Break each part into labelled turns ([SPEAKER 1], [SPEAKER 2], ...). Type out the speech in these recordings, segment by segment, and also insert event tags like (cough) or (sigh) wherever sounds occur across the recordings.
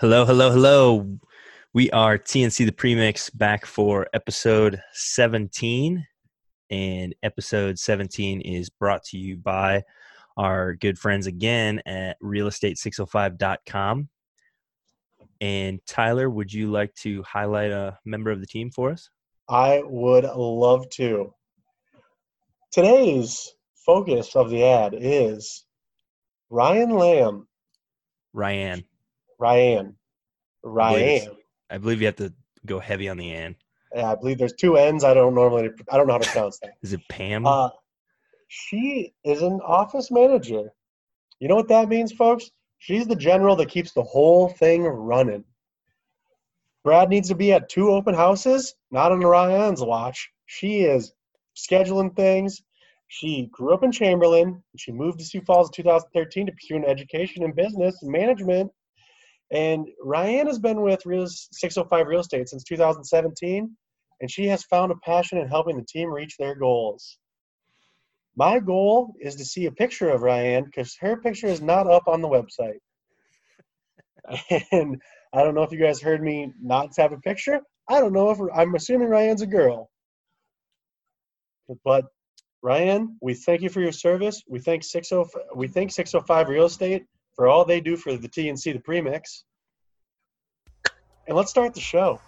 [SPEAKER 1] Hello, hello, hello. We are TNC the Premix back for episode 17. And episode 17 is brought to you by our good friends again at realestate605.com. And Tyler, would you like to highlight a member of the team for us?
[SPEAKER 2] I would love to. Today's focus of the ad is Ryan Lamb.
[SPEAKER 1] Ryan.
[SPEAKER 2] Ryan.
[SPEAKER 1] I believe
[SPEAKER 2] Ryan.
[SPEAKER 1] I believe you have to go heavy on the N.
[SPEAKER 2] Yeah, I believe there's two N's. I don't normally. I don't know how to pronounce that.
[SPEAKER 1] Is it Pam?
[SPEAKER 2] Uh, she is an office manager. You know what that means, folks? She's the general that keeps the whole thing running. Brad needs to be at two open houses, not on Ryan's watch. She is scheduling things. She grew up in Chamberlain. She moved to Sioux Falls in 2013 to pursue an education in business and management. And Ryan has been with Real 605 Real Estate since 2017, and she has found a passion in helping the team reach their goals. My goal is to see a picture of Ryan because her picture is not up on the website. (laughs) And I don't know if you guys heard me not have a picture. I don't know if I'm assuming Ryan's a girl. But Ryan, we thank you for your service. We thank 60 we thank 605 Real Estate for all they do for the TNC the premix. And let's start the show.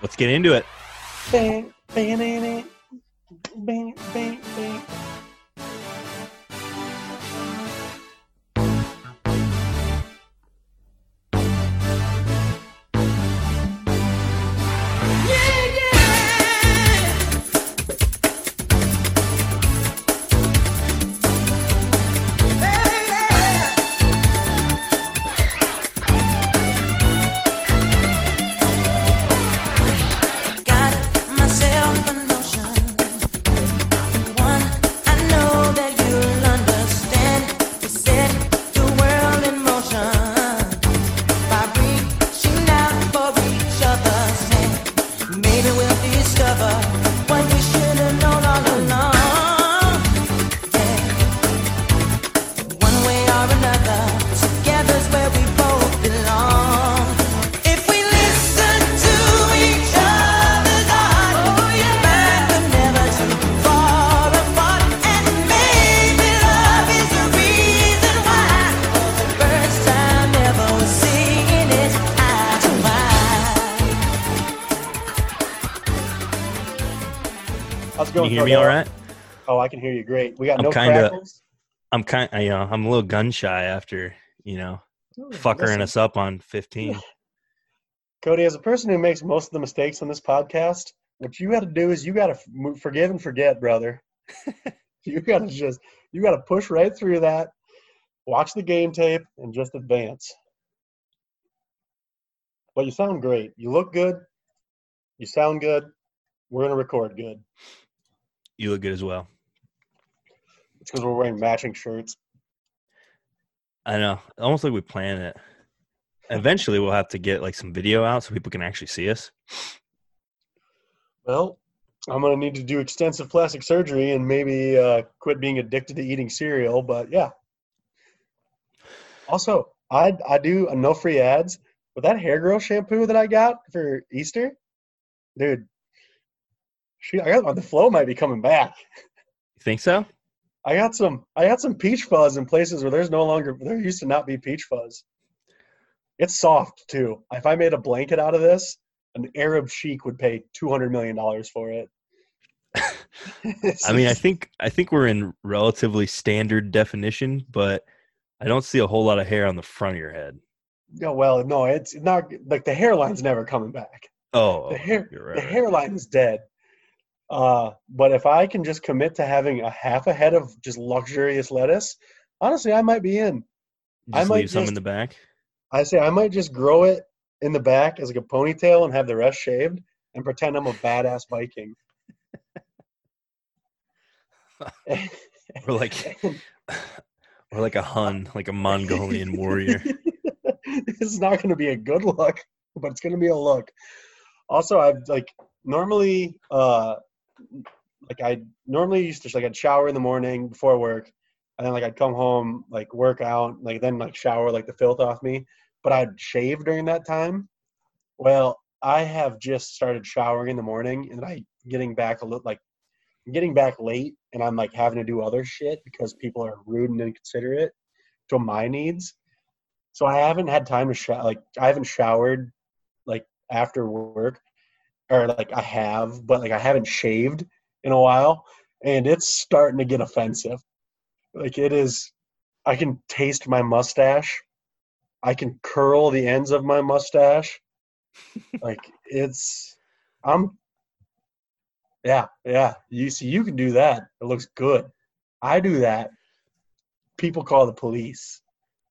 [SPEAKER 1] Let's get into it.
[SPEAKER 2] Bang, bang, bang, bang, bang, bang. How's it
[SPEAKER 1] Can you hear me all right?
[SPEAKER 2] Oh, I can hear you great. We got
[SPEAKER 1] I'm
[SPEAKER 2] no
[SPEAKER 1] kinda-
[SPEAKER 2] crackles.
[SPEAKER 1] I'm kind you know, I'm a little gun shy after, you know, oh, fuckering
[SPEAKER 2] Listen,
[SPEAKER 1] us up on 15.
[SPEAKER 2] Cody, as a person who makes most of the mistakes on this podcast, what you got to do is you got to forgive and forget, brother. (laughs) you got to just you got to push right through that, watch the game tape, and just advance. But you sound great. You look good. You sound good. We're gonna record good.
[SPEAKER 1] You look good as well.
[SPEAKER 2] It's because we're wearing matching shirts.
[SPEAKER 1] I know. Almost like we planned it. Eventually we'll have to get like some video out so people can actually see us.
[SPEAKER 2] Well, I'm gonna need to do extensive plastic surgery and maybe uh, quit being addicted to eating cereal. But yeah. Also, I I do uh, no free ads, but that hair growth shampoo that I got for Easter, dude. She, I got the flow might be coming back.
[SPEAKER 1] You think so?
[SPEAKER 2] I got some I got some peach fuzz in places where there's no longer there used to not be peach fuzz. It's soft too. If I made a blanket out of this, an Arab sheik would pay two hundred million dollars for it. (laughs)
[SPEAKER 1] I mean, I think I think we're in relatively standard definition, but I don't see a whole lot of hair on the front of your head.
[SPEAKER 2] Yeah, well, no, it's not like the hairline's never coming back.
[SPEAKER 1] Oh,
[SPEAKER 2] The oh,
[SPEAKER 1] hair, right,
[SPEAKER 2] the
[SPEAKER 1] right.
[SPEAKER 2] hairline is dead. Uh, but if I can just commit to having a half a head of just luxurious lettuce, honestly, I might be in. I might
[SPEAKER 1] leave some in the back.
[SPEAKER 2] I say I might just grow it in the back as like a ponytail and have the rest shaved and pretend I'm a badass Viking. (laughs)
[SPEAKER 1] Or like or like a Hun, like a Mongolian warrior. (laughs)
[SPEAKER 2] this is not going to be a good look, but it's going to be a look. Also, I've like normally, uh, like I normally used to like I'd shower in the morning before work, and then like I'd come home, like work out, like then like shower like the filth off me. but I'd shave during that time. Well, I have just started showering in the morning, and I getting back a little like getting back late, and I'm like having to do other shit because people are rude and inconsiderate to my needs. So I haven't had time to shower. Like I haven't showered like after work, or like I have, but like I haven't shaved in a while, and it's starting to get offensive. Like it is, I can taste my mustache. I can curl the ends of my mustache. like (laughs) it's, I'm, yeah, yeah. You see, you can do that. It looks good. I do that. People call the police.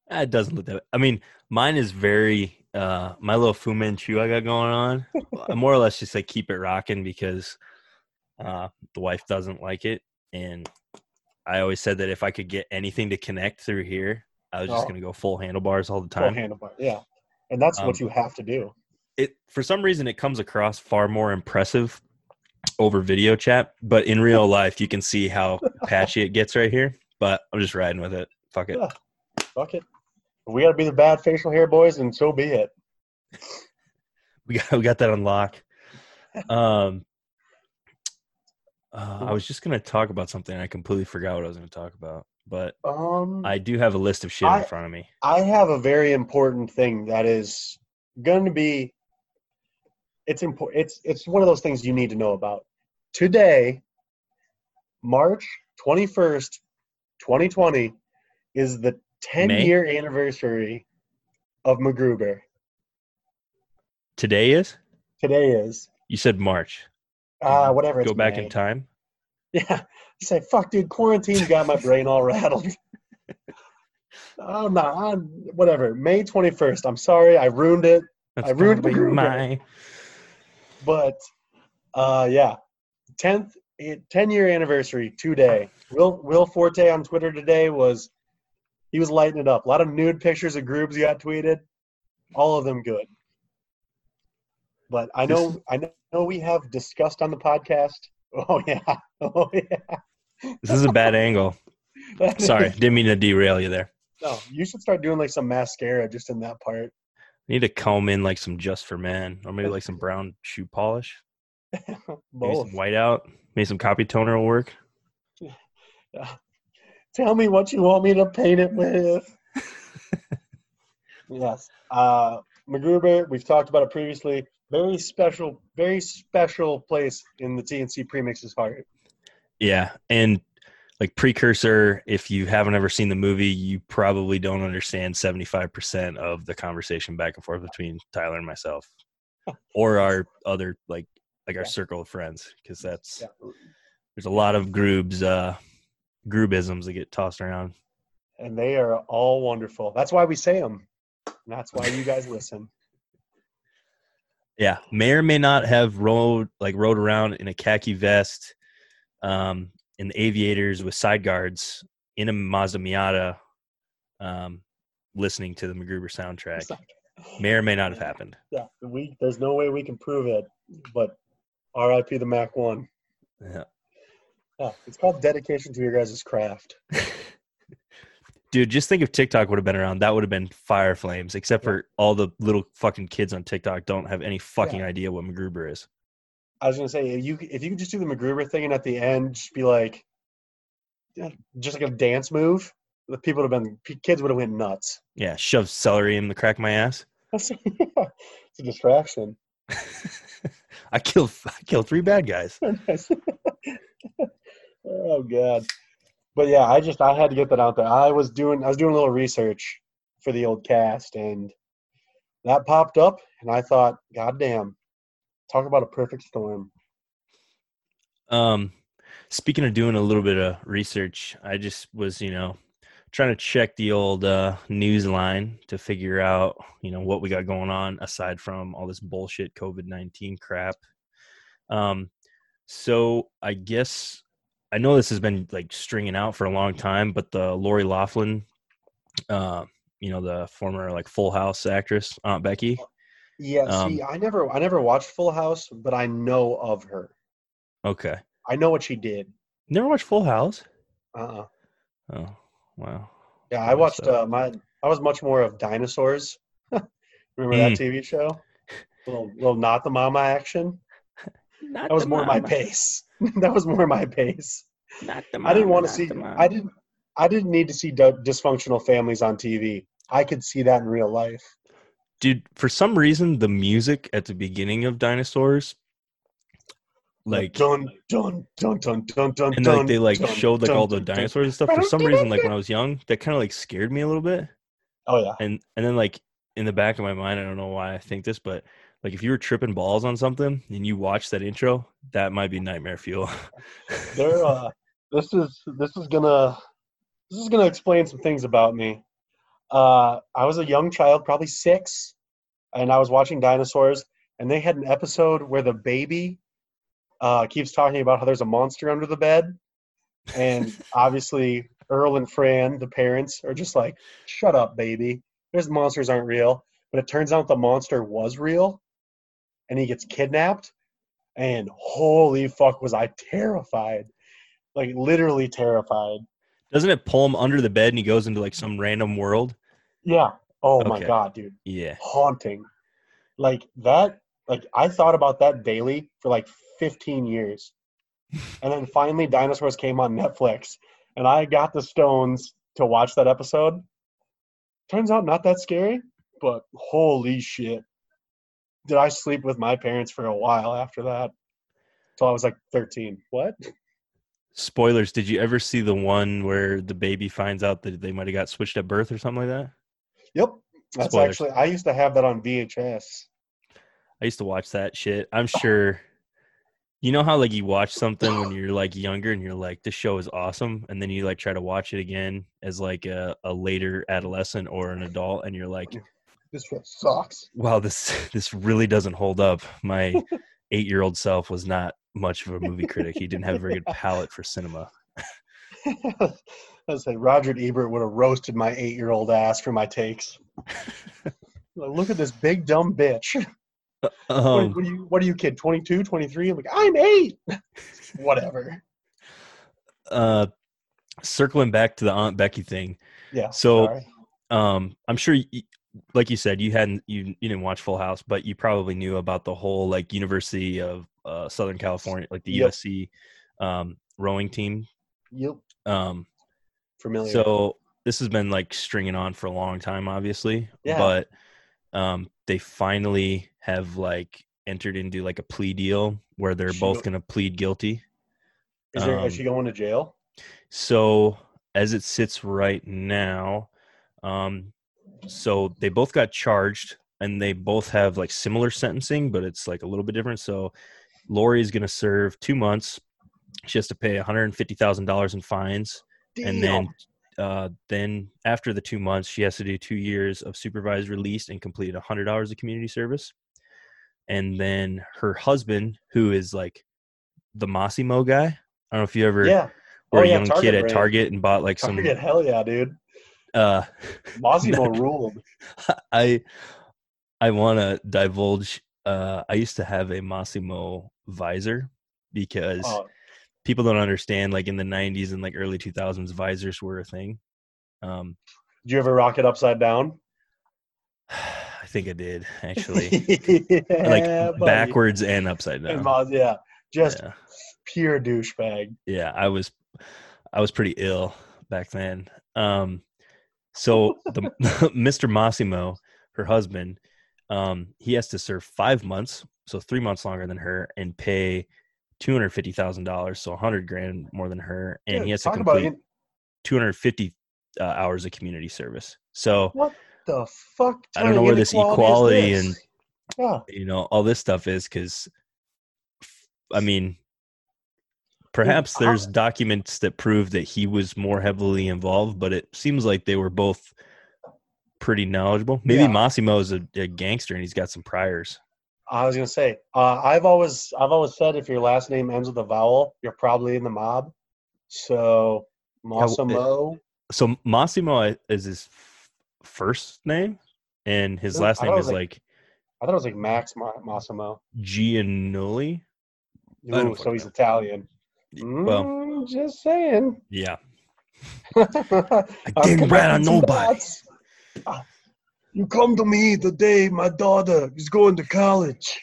[SPEAKER 1] It doesn't look that. I mean, mine is very uh my little Fu Manchu I got going on. I more or less just like keep it rocking because uh the wife doesn't like it, and I always said that if I could get anything to connect through here, I was just
[SPEAKER 2] Oh.
[SPEAKER 1] gonna go full handlebars all the
[SPEAKER 2] Full
[SPEAKER 1] time.
[SPEAKER 2] handlebar. Yeah, and that's
[SPEAKER 1] Um,
[SPEAKER 2] what you have to do.
[SPEAKER 1] It for some reason it comes across far more impressive over video chat, but in real life you can see how patchy it gets right here. But I'm just riding with it. Fuck it.
[SPEAKER 2] Yeah. Fuck it. We got to be the bad facial hair boys, and so be it. (laughs)
[SPEAKER 1] we got we got that on lock. Um, uh, I was just gonna talk about something. I completely forgot what I was gonna talk about, but
[SPEAKER 2] Um,
[SPEAKER 1] I do have a list of shit
[SPEAKER 2] I-
[SPEAKER 1] in front of me.
[SPEAKER 2] I have a very important thing that is going to be it's important it's it's one of those things you need to know about. Today, March 21st, 2020 is the 10
[SPEAKER 1] May?
[SPEAKER 2] year anniversary of MacGruber.
[SPEAKER 1] Today is
[SPEAKER 2] Today is
[SPEAKER 1] you said March.
[SPEAKER 2] uh whatever
[SPEAKER 1] Go back
[SPEAKER 2] May.
[SPEAKER 1] in time. (laughs)
[SPEAKER 2] Yeah. You say, fuck, dude, quarantine's got my brain all rattled. (laughs) oh, no, I'm, whatever. May 21st. I'm sorry. I ruined it.
[SPEAKER 1] That's
[SPEAKER 2] I ruined MacGruber.
[SPEAKER 1] my
[SPEAKER 2] But, uh, yeah. 10th, eh, 10 year anniversary today. Will, Will Forte on Twitter today was, he was lighting it up. A lot of nude pictures of groups got tweeted. All of them good. But I know, I know we have discussed on the podcast. (laughs) Oh, yeah. (laughs) Oh, yeah.
[SPEAKER 1] This is a bad angle. (laughs) Sorry, didn't mean to derail you there.
[SPEAKER 2] No, you should start doing like some mascara just in that part.
[SPEAKER 1] I need to comb in like some just for men, or maybe like some brown shoe polish, maybe
[SPEAKER 2] Both.
[SPEAKER 1] some white out, maybe some copy toner will work.
[SPEAKER 2] Tell me what you want me to paint it with. (laughs) yes. Uh MacGruber, we've talked about it previously. Very special, very special place in the TNC premix's heart.
[SPEAKER 1] Yeah, and like precursor, if you haven't ever seen the movie, you probably don't understand seventy five percent of the conversation back and forth between Tyler and myself, (laughs) or our other like like our
[SPEAKER 2] Yeah.
[SPEAKER 1] circle of friends, because that's
[SPEAKER 2] Yeah.
[SPEAKER 1] there's a lot of groobs, uh, groobisms that get tossed around.
[SPEAKER 2] And they are all wonderful. That's why we say them. That's why you guys listen. (laughs)
[SPEAKER 1] Yeah, may or may not have rode like rode around in a khaki vest, um, in the aviators with side guards in a Mazda Miata, um, listening to the MacGruber soundtrack. May or may not have happened.
[SPEAKER 2] Yeah, we there's no way we can prove it, but R.I.P. the Mac One.
[SPEAKER 1] Yeah.
[SPEAKER 2] Yeah, it's called dedication to your guys' craft. (laughs)
[SPEAKER 1] Dude, just think if TikTok would have been around, that would have been fire flames. Except for all the little fucking kids on TikTok don't have any fucking
[SPEAKER 2] Yeah.
[SPEAKER 1] idea what MacGruber is.
[SPEAKER 2] I was gonna say if you if you could just do the MacGruber thing and at the end just be like, just like a dance move, the people would have been kids would have went nuts.
[SPEAKER 1] Yeah, shove celery in the crack of my ass. (laughs)
[SPEAKER 2] it's a distraction. (laughs)
[SPEAKER 1] I killed I killed three bad guys.
[SPEAKER 2] Oh god, but yeah, I just I had to get that out there. I was doing I was doing a little research for the old cast and that popped up and I thought, God damn, talk about a perfect storm.
[SPEAKER 1] Um, speaking of doing a little bit of research, I just was, you know, trying to check the old uh, news line to figure out, you know, what we got going on aside from all this bullshit COVID nineteen crap. Um, so I guess I know this has been like stringing out for a long time, but the Lori Laughlin, uh, you know, the former like Full House actress Aunt Becky.
[SPEAKER 2] Yeah,
[SPEAKER 1] Um,
[SPEAKER 2] see, I never I never watched Full House, but I know of her.
[SPEAKER 1] Okay,
[SPEAKER 2] I know what she did.
[SPEAKER 1] never watched Full House.
[SPEAKER 2] Uh-uh.
[SPEAKER 1] Oh, wow.
[SPEAKER 2] Yeah, I watched
[SPEAKER 1] uh,
[SPEAKER 2] uh, my. I was much more of dinosaurs. (laughs) Remember that TV show? (laughs) Little, little not the mama action.
[SPEAKER 1] Not
[SPEAKER 2] That was
[SPEAKER 1] the
[SPEAKER 2] more my pace. (laughs) that was more my pace.
[SPEAKER 1] Not the
[SPEAKER 2] I didn't want to see. I didn't. I didn't need to see d- dysfunctional families on TV. I could see that in real life.
[SPEAKER 1] Dude, for some reason, the music at the beginning of Dinosaurs, like,
[SPEAKER 2] dun dun dun dun dun dun.
[SPEAKER 1] and
[SPEAKER 2] dun,
[SPEAKER 1] like they like
[SPEAKER 2] dun,
[SPEAKER 1] showed like
[SPEAKER 2] dun,
[SPEAKER 1] all the
[SPEAKER 2] dun, dun.
[SPEAKER 1] dinosaurs and stuff. For some reason, like when I was young, that kind of like scared me a little bit.
[SPEAKER 2] Oh yeah.
[SPEAKER 1] And and then like in the back of my mind, I don't know why I think this, but like if you were tripping balls on something and you watch that intro, that might be nightmare fuel. (laughs)
[SPEAKER 2] There. Uh, this is this is gonna this is gonna explain some things about me. Uh, I was a young child, probably six, and I was watching dinosaurs, and they had an episode where the baby uh, keeps talking about how there's a monster under the bed, and (laughs) obviously Earl and Fran, the parents, are just like, "Shut up, baby. There's monsters aren't real." But it turns out the monster was real, and he gets kidnapped, and holy fuck, was I terrified! Like literally terrified.
[SPEAKER 1] Doesn't it pull him under the bed and he goes into like some random world?
[SPEAKER 2] Yeah. Oh my god, dude.
[SPEAKER 1] Yeah.
[SPEAKER 2] Haunting. Like that like I thought about that daily for like 15 years. And then finally Dinosaurs came on Netflix and I got the stones to watch that episode. Turns out not that scary, but holy shit. Did I sleep with my parents for a while after that? Till I was like 13. What?
[SPEAKER 1] Spoilers, did you ever see the one where the baby finds out that they might have got switched at birth or something like that?
[SPEAKER 2] Yep. That's
[SPEAKER 1] Spoilers.
[SPEAKER 2] actually I used to have that on VHS.
[SPEAKER 1] I used to watch that shit. I'm sure you know how like you watch something when you're like younger and you're like this show is awesome and then you like try to watch it again as like a, a later adolescent or an adult and you're like
[SPEAKER 2] This shit sucks.
[SPEAKER 1] wow this (laughs) this really doesn't hold up. My (laughs) 8-year-old self was not much of a movie (laughs) critic. He didn't have a very good palate for cinema.
[SPEAKER 2] I said Roger Ebert would have roasted my eight-year-old ass for my takes. Look at this big dumb bitch. What,
[SPEAKER 1] Um,
[SPEAKER 2] what are you? What are you, kid? 22, 23? I'm like, I'm eight. Whatever.
[SPEAKER 1] uh circling back to the Aunt Becky thing.
[SPEAKER 2] Yeah.
[SPEAKER 1] So-
[SPEAKER 2] sorry.
[SPEAKER 1] um i'm sure y like you said you hadn't you, you didn't watch full house but you probably knew about the whole like university of uh, southern california like the
[SPEAKER 2] Yep.
[SPEAKER 1] usc um rowing team
[SPEAKER 2] Yep.
[SPEAKER 1] um
[SPEAKER 2] Familiar.
[SPEAKER 1] so this has been like stringing on for a long time obviously
[SPEAKER 2] Yeah.
[SPEAKER 1] but um they finally have like entered into like a plea deal where they're
[SPEAKER 2] She
[SPEAKER 1] both
[SPEAKER 2] go-
[SPEAKER 1] going to plead guilty
[SPEAKER 2] is, there,
[SPEAKER 1] um,
[SPEAKER 2] is she going to jail?
[SPEAKER 1] So as it sits right now, um, so they both got charged and they both have like similar sentencing, but it's like a little bit different. So Lori is going to serve two months. She has to pay $150,000 in fines. And then, uh, then after the two months, she has to do two years of supervised release and complete 100 hours of community service. And then her husband, who is like the Mossimo guy. I don't know if you ever
[SPEAKER 2] yeah.
[SPEAKER 1] or
[SPEAKER 2] Oh,
[SPEAKER 1] a
[SPEAKER 2] yeah,
[SPEAKER 1] young
[SPEAKER 2] Target
[SPEAKER 1] kid at
[SPEAKER 2] brand.
[SPEAKER 1] Target and bought like some
[SPEAKER 2] Target, hell yeah, dude.
[SPEAKER 1] Uh (laughs)
[SPEAKER 2] Mossimo (laughs) ruled.
[SPEAKER 1] I I want to divulge uh I used to have a Mossimo visor because
[SPEAKER 2] Oh,
[SPEAKER 1] people don't understand like in the 90s and like early 2000s visors were a thing. Um
[SPEAKER 2] did you ever rock it upside down? (sighs)
[SPEAKER 1] I think I did (laughs) actually.
[SPEAKER 2] yeah,
[SPEAKER 1] like
[SPEAKER 2] buddy.
[SPEAKER 1] backwards and upside down.
[SPEAKER 2] Mas- yeah, just
[SPEAKER 1] Yeah.
[SPEAKER 2] pure douchebag.
[SPEAKER 1] yeah i was i was pretty ill back then um so the (laughs) mr mossimo her husband um he has to serve five months so three months longer than her and pay $250000 so a 100 grand more than her and
[SPEAKER 2] Dude,
[SPEAKER 1] he has to complete 250 uh, hours of community service so
[SPEAKER 2] what the fuck.
[SPEAKER 1] I don't know where this equality
[SPEAKER 2] this? yeah.
[SPEAKER 1] you know all this stuff is because i mean perhaps there's documents that prove that he was more heavily involved but it seems like they were both pretty knowledgeable maybe
[SPEAKER 2] Yeah.
[SPEAKER 1] mossimo is a, a gangster and he's got some priors
[SPEAKER 2] I was gonna say, uh, I've always, I've always said if your last name ends with a vowel, you're probably in the mob. So
[SPEAKER 1] well,
[SPEAKER 2] Mossimo,
[SPEAKER 1] so mossimo is his first name and his last name is
[SPEAKER 2] was
[SPEAKER 1] like
[SPEAKER 2] I thought it was like Max Ma-
[SPEAKER 1] Mossimo. giannulli
[SPEAKER 2] Ooh, so he's. Italian.
[SPEAKER 1] Well
[SPEAKER 2] Mm, just saying.
[SPEAKER 1] yeah
[SPEAKER 2] I
[SPEAKER 1] didn't rat on nobody.
[SPEAKER 2] You come to me the day my daughter is going to college.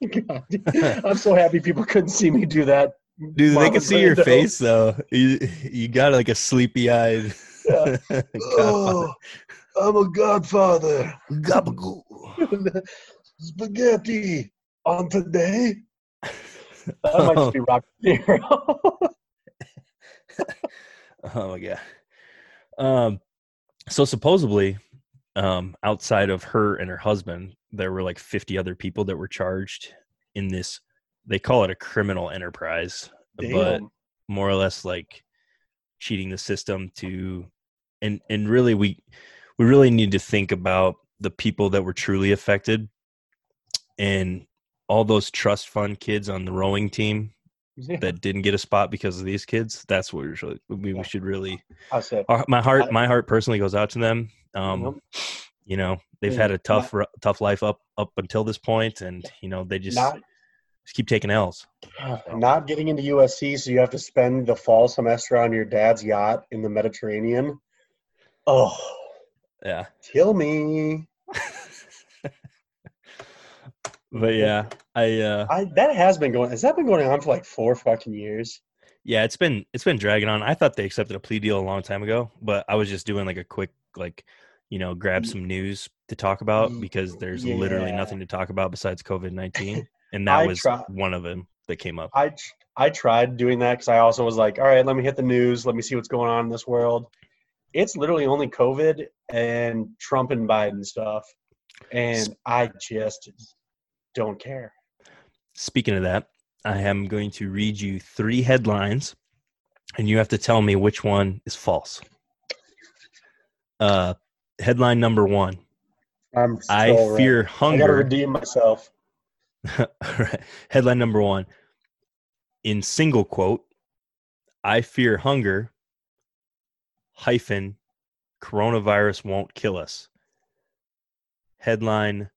[SPEAKER 2] God, (laughs) I'm so happy people couldn't see me do that.
[SPEAKER 1] Dude,
[SPEAKER 2] while
[SPEAKER 1] they can see your face though. You you got like a sleepy eyed.
[SPEAKER 2] Yeah. (laughs) Oh, I'm a godfather.
[SPEAKER 1] Gabagool. (laughs)
[SPEAKER 2] Spaghetti on today. That might just be (laughs) Rock Nero. (laughs)
[SPEAKER 1] Oh my god. Um, so supposedly, um, outside of her and her husband, there were like fifty other people that were charged in this. They call it a criminal enterprise, but more or less like cheating the system to, and and really we we really need to think about the people that were truly affected, and all those trust fund kids on the rowing team that didn't get a spot because of these kids. That's what we should we,
[SPEAKER 2] Yeah.
[SPEAKER 1] we should really
[SPEAKER 2] I said,
[SPEAKER 1] our, my heart my heart personally goes out to them um you know they've had a tough ru- tough life up up until this point and you know they just,
[SPEAKER 2] not
[SPEAKER 1] just keep taking l's
[SPEAKER 2] not getting into USC, so you have to spend the fall semester on your dad's yacht in the Mediterranean. Oh,
[SPEAKER 1] yeah
[SPEAKER 2] kill me!
[SPEAKER 1] But yeah i uh
[SPEAKER 2] I that has been going. Has that been going on for like four fucking years?
[SPEAKER 1] yeah it's been it's been dragging on i thought they accepted a plea deal a long time ago but i was just doing like a quick like you know grab some news to talk about because there's literally nothing to talk about besides covid-19 (laughs) and that was
[SPEAKER 2] try-
[SPEAKER 1] one of them that came up
[SPEAKER 2] I I tried doing that because I also was like, all right, let me hit the news, let me see what's going on in this world. It's literally only COVID and Trump and Biden stuff, and I just don't care.
[SPEAKER 1] Speaking of that, I am going to read you three headlines, and you have to tell me which one is false. Uh, headline number one:
[SPEAKER 2] I'm
[SPEAKER 1] I
[SPEAKER 2] so ready.
[SPEAKER 1] fear
[SPEAKER 2] I gotta
[SPEAKER 1] hunger.
[SPEAKER 2] redeem myself. (laughs)
[SPEAKER 1] All right. Headline number one: In single quote, I fear hunger. Hyphen, coronavirus won't kill us. Headline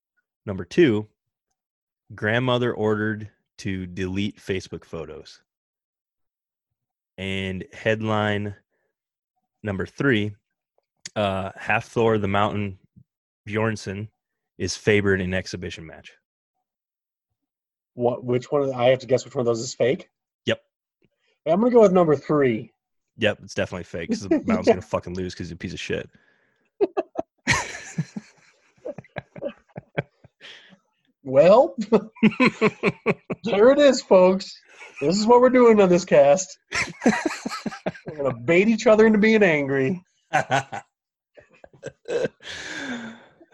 [SPEAKER 1] number two: Grandmother ordered to delete Facebook photos. And headline number three: uh, Hafthor the Mountain Bjornsson is favored in exhibition match.
[SPEAKER 2] What? Which one? I have to guess which one of those is fake.
[SPEAKER 1] Yep.
[SPEAKER 2] I'm gonna go with number three.
[SPEAKER 1] Yep, it's definitely fake because the mountain's gonna (laughs) fucking lose because he's a piece of shit.
[SPEAKER 2] Well, (laughs) there it is, folks. This is what we're doing on this cast. (laughs) we're gonna bait each other into being angry. First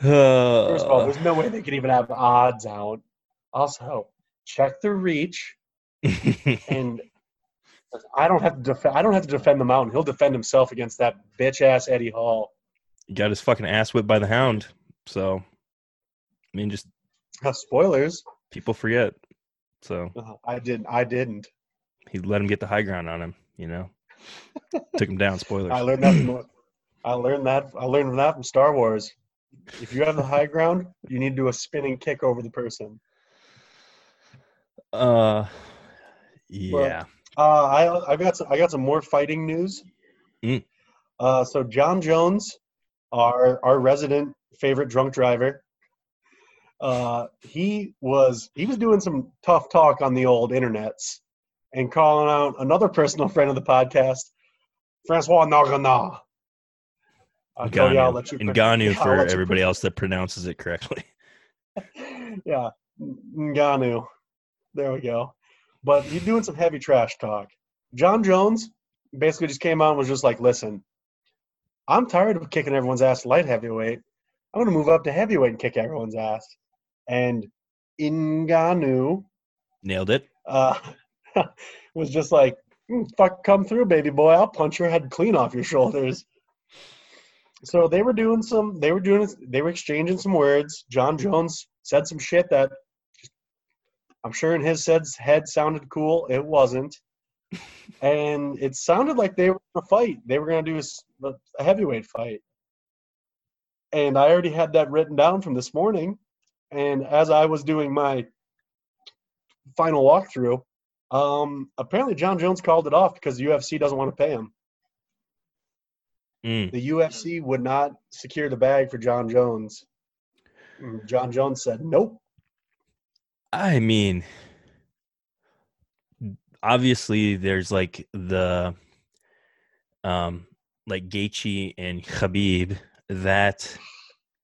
[SPEAKER 2] of all, there's no way they could even have odds out. Also, check the reach, (laughs) and I don't have to defend. I don't have to defend the mountain. He'll defend himself against that bitch ass Eddie Hall.
[SPEAKER 1] he got his fucking ass whipped by the hound. So, I mean, just
[SPEAKER 2] spoilers.
[SPEAKER 1] people forget. So
[SPEAKER 2] Uh, I didn't. I didn't.
[SPEAKER 1] he let him get the high ground on him. You know, (laughs) took him down. Spoilers.
[SPEAKER 2] I learned that. From, I learned that. I learned that from Star Wars. If you have the high ground, you need to do a spinning kick over the person.
[SPEAKER 1] Uh, yeah.
[SPEAKER 2] Uh, I I got some, I got some more fighting news.
[SPEAKER 1] Mm.
[SPEAKER 2] Uh, so Jon Jones, our our resident favorite drunk driver, uh, he was he was doing some tough talk on the old internets and calling out another personal friend of the podcast, Francois Nagana. Uh, Cody, I'll let you-
[SPEAKER 1] Ngannou (laughs)
[SPEAKER 2] I'll
[SPEAKER 1] for
[SPEAKER 2] you
[SPEAKER 1] everybody else that pronounces it correctly. (laughs)
[SPEAKER 2] yeah, Ngannou. There we go. But he's doing some heavy trash talk. Jon Jones basically just came out and was just like, listen, I'm tired of kicking everyone's ass light heavyweight. I'm going to move up to heavyweight and kick everyone's ass. And Ngannou
[SPEAKER 1] Nailed it.
[SPEAKER 2] uh, (laughs) was just like, "Mm, fuck, come through, baby boy. I'll punch your head clean off your shoulders. So they were doing some, they were doing, they were exchanging some words. Jon Jones said some shit that I'm sure in his head, head sounded cool. It wasn't. (laughs) And it sounded like they were going to fight. They were going to do a heavyweight fight. And I already had that written down from this morning. And as I was doing my final walkthrough, um, apparently Jon Jones called it off because the UFC doesn't want to pay him.
[SPEAKER 1] Mm.
[SPEAKER 2] The UFC would not secure the bag for Jon Jones. Jon Jones said, "Nope."
[SPEAKER 1] I mean, obviously, there's like the, um, like Gaethje and Khabib. That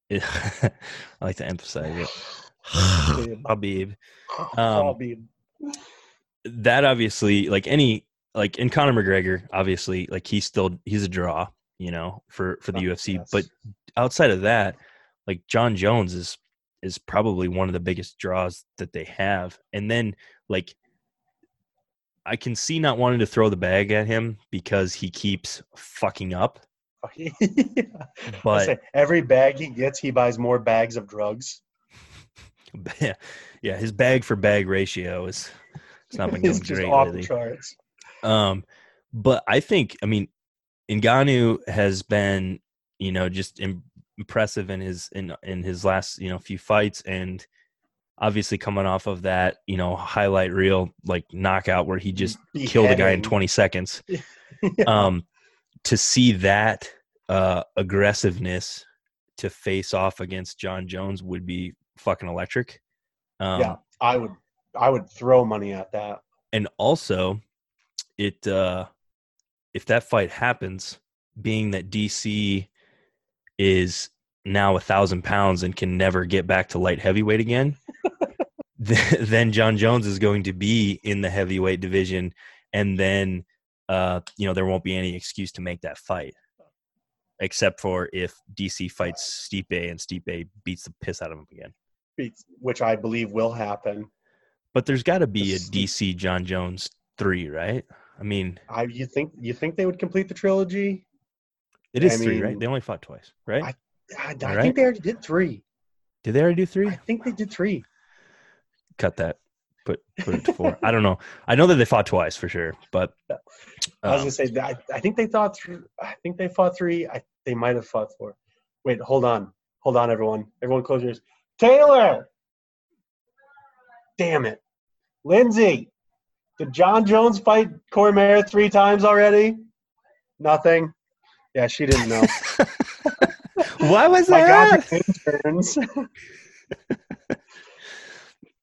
[SPEAKER 1] (laughs) I like to emphasize it. (sighs) Khabib. Um, that obviously like any like in Conor McGregor, obviously like he's still he's a draw, you know, for for the
[SPEAKER 2] Oh,
[SPEAKER 1] UFC.
[SPEAKER 2] yes.
[SPEAKER 1] But outside of that, like Jon Jones is is probably one of the biggest draws that they have. And then like I can see not wanting to throw the bag at him because he keeps fucking up. (laughs)
[SPEAKER 2] Yeah.
[SPEAKER 1] But
[SPEAKER 2] say, every bag he gets, he buys more bags of drugs. (laughs)
[SPEAKER 1] yeah, his bag for bag ratio is it's not been (laughs)
[SPEAKER 2] It's
[SPEAKER 1] going
[SPEAKER 2] just
[SPEAKER 1] great
[SPEAKER 2] off
[SPEAKER 1] lately.
[SPEAKER 2] the charts.
[SPEAKER 1] Um, but I think, I mean, Ngannou has been, you know, just im- impressive in his in in his last, you know, few fights, and obviously coming off of that, you know, highlight reel like knockout where he just killed a guy in 20 seconds.
[SPEAKER 2] Yeah.
[SPEAKER 1] Um, to see that uh aggressiveness to face off against Jon Jones would be fucking electric. Um,
[SPEAKER 2] yeah, I would, I would throw money at that.
[SPEAKER 1] and also it uh if that fight happens being that dc is now a thousand pounds and can never get back to light heavyweight again th- (laughs) (laughs) then jon jones is going to be in the heavyweight division and then uh you know there won't be any excuse to make that fight except for if dc fights stipe and stipe beats the piss out of him again
[SPEAKER 2] beats- which I believe will happen.
[SPEAKER 1] but there's got to be a dc jon jones 3 right i mean
[SPEAKER 2] I you think you think they would complete the trilogy?
[SPEAKER 1] It is
[SPEAKER 2] I
[SPEAKER 1] three, right? They only fought twice, right?
[SPEAKER 2] I- I, I
[SPEAKER 1] Right?
[SPEAKER 2] think they already did three.
[SPEAKER 1] Did they already do three?
[SPEAKER 2] I think they did three.
[SPEAKER 1] Cut that. Put put it to four. I don't know. I know that they fought twice for sure, but
[SPEAKER 2] I was
[SPEAKER 1] um,
[SPEAKER 2] gonna say that I, I think they thought three. I think they fought three. I they might have fought four. Wait, hold on, hold on, everyone. Everyone, close your ears. Taylor. Damn it, Lindsay. Did Jon Jones fight Cormier three times already? Nothing. Yeah, she didn't know. (laughs)
[SPEAKER 1] why was that? (laughs)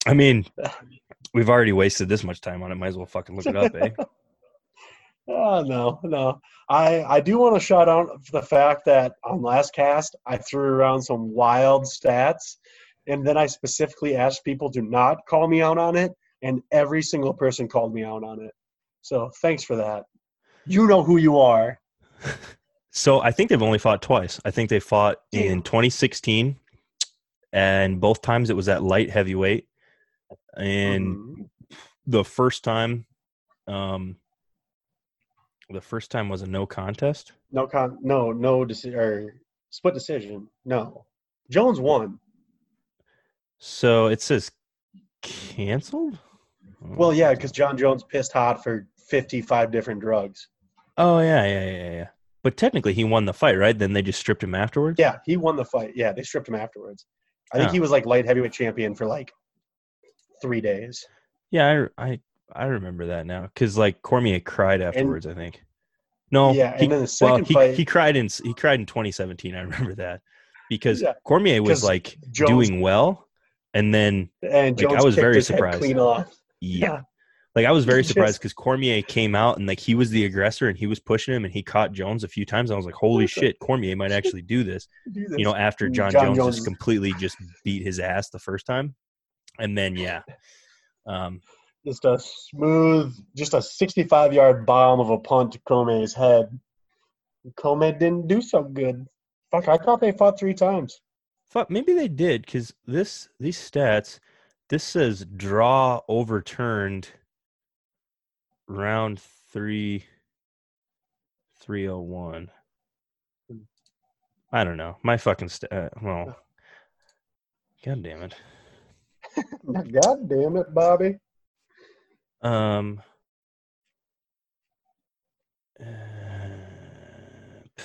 [SPEAKER 1] I mean, (laughs) we've already wasted this much time on it. Might as well fucking look it up, eh? (laughs)
[SPEAKER 2] Oh no, no. I I do want to shout out the fact that on last cast I threw around some wild stats, and then I specifically asked people to not call me out on it, and every single person called me out on it. So thanks for that. You know who you are. (laughs)
[SPEAKER 1] So I think they've only fought twice. I think they fought in 2016, and both times it was at light heavyweight. And
[SPEAKER 2] Mhm.
[SPEAKER 1] the first time, um, the first time was a no contest.
[SPEAKER 2] no con, no no deci- or split decision. No, Jones won.
[SPEAKER 1] So it says canceled.
[SPEAKER 2] Well, yeah, because Jon Jones pissed hot for fifty-five different drugs.
[SPEAKER 1] Oh yeah, yeah, yeah, yeah. But technically, he won the fight, right? Then they just stripped him afterwards.
[SPEAKER 2] Yeah, he won the fight. Yeah, they stripped him afterwards. I think
[SPEAKER 1] Oh.
[SPEAKER 2] he was like light heavyweight champion for like three days.
[SPEAKER 1] Yeah, I I, I remember that now because like Cormier cried afterwards. I think. No,
[SPEAKER 2] Yeah,
[SPEAKER 1] he,
[SPEAKER 2] and then the
[SPEAKER 1] well,
[SPEAKER 2] second
[SPEAKER 1] he,
[SPEAKER 2] fight-
[SPEAKER 1] he cried in he cried in 2017. I remember that because
[SPEAKER 2] Yeah,
[SPEAKER 1] Cormier was like
[SPEAKER 2] Jones-
[SPEAKER 1] doing well, and then
[SPEAKER 2] And
[SPEAKER 1] Like, I was very surprised.
[SPEAKER 2] Clean off.
[SPEAKER 1] yeah, like I was very surprised because Cormier came out and like he was the aggressor and he was pushing him and he caught Jones a few times. I was like, holy shit, Cormier might (laughs) actually do this.
[SPEAKER 2] Do
[SPEAKER 1] you know, after John,
[SPEAKER 2] Jon
[SPEAKER 1] Jones,
[SPEAKER 2] Jones-
[SPEAKER 1] just completely just beat his ass the first time, and then yeah, um,
[SPEAKER 2] just a smooth, just a 65 yard bomb of a punt to Comey's head. Comey didn't do so good. Fuck, I thought they fought three times.
[SPEAKER 1] fuck, maybe they did because this these stats, this says draw overturned, round three, three oh one. I don't know. My fucking st- uh, well, god damn it. (laughs)
[SPEAKER 2] God damn it, Bobby.
[SPEAKER 1] Um. uh, (sighs)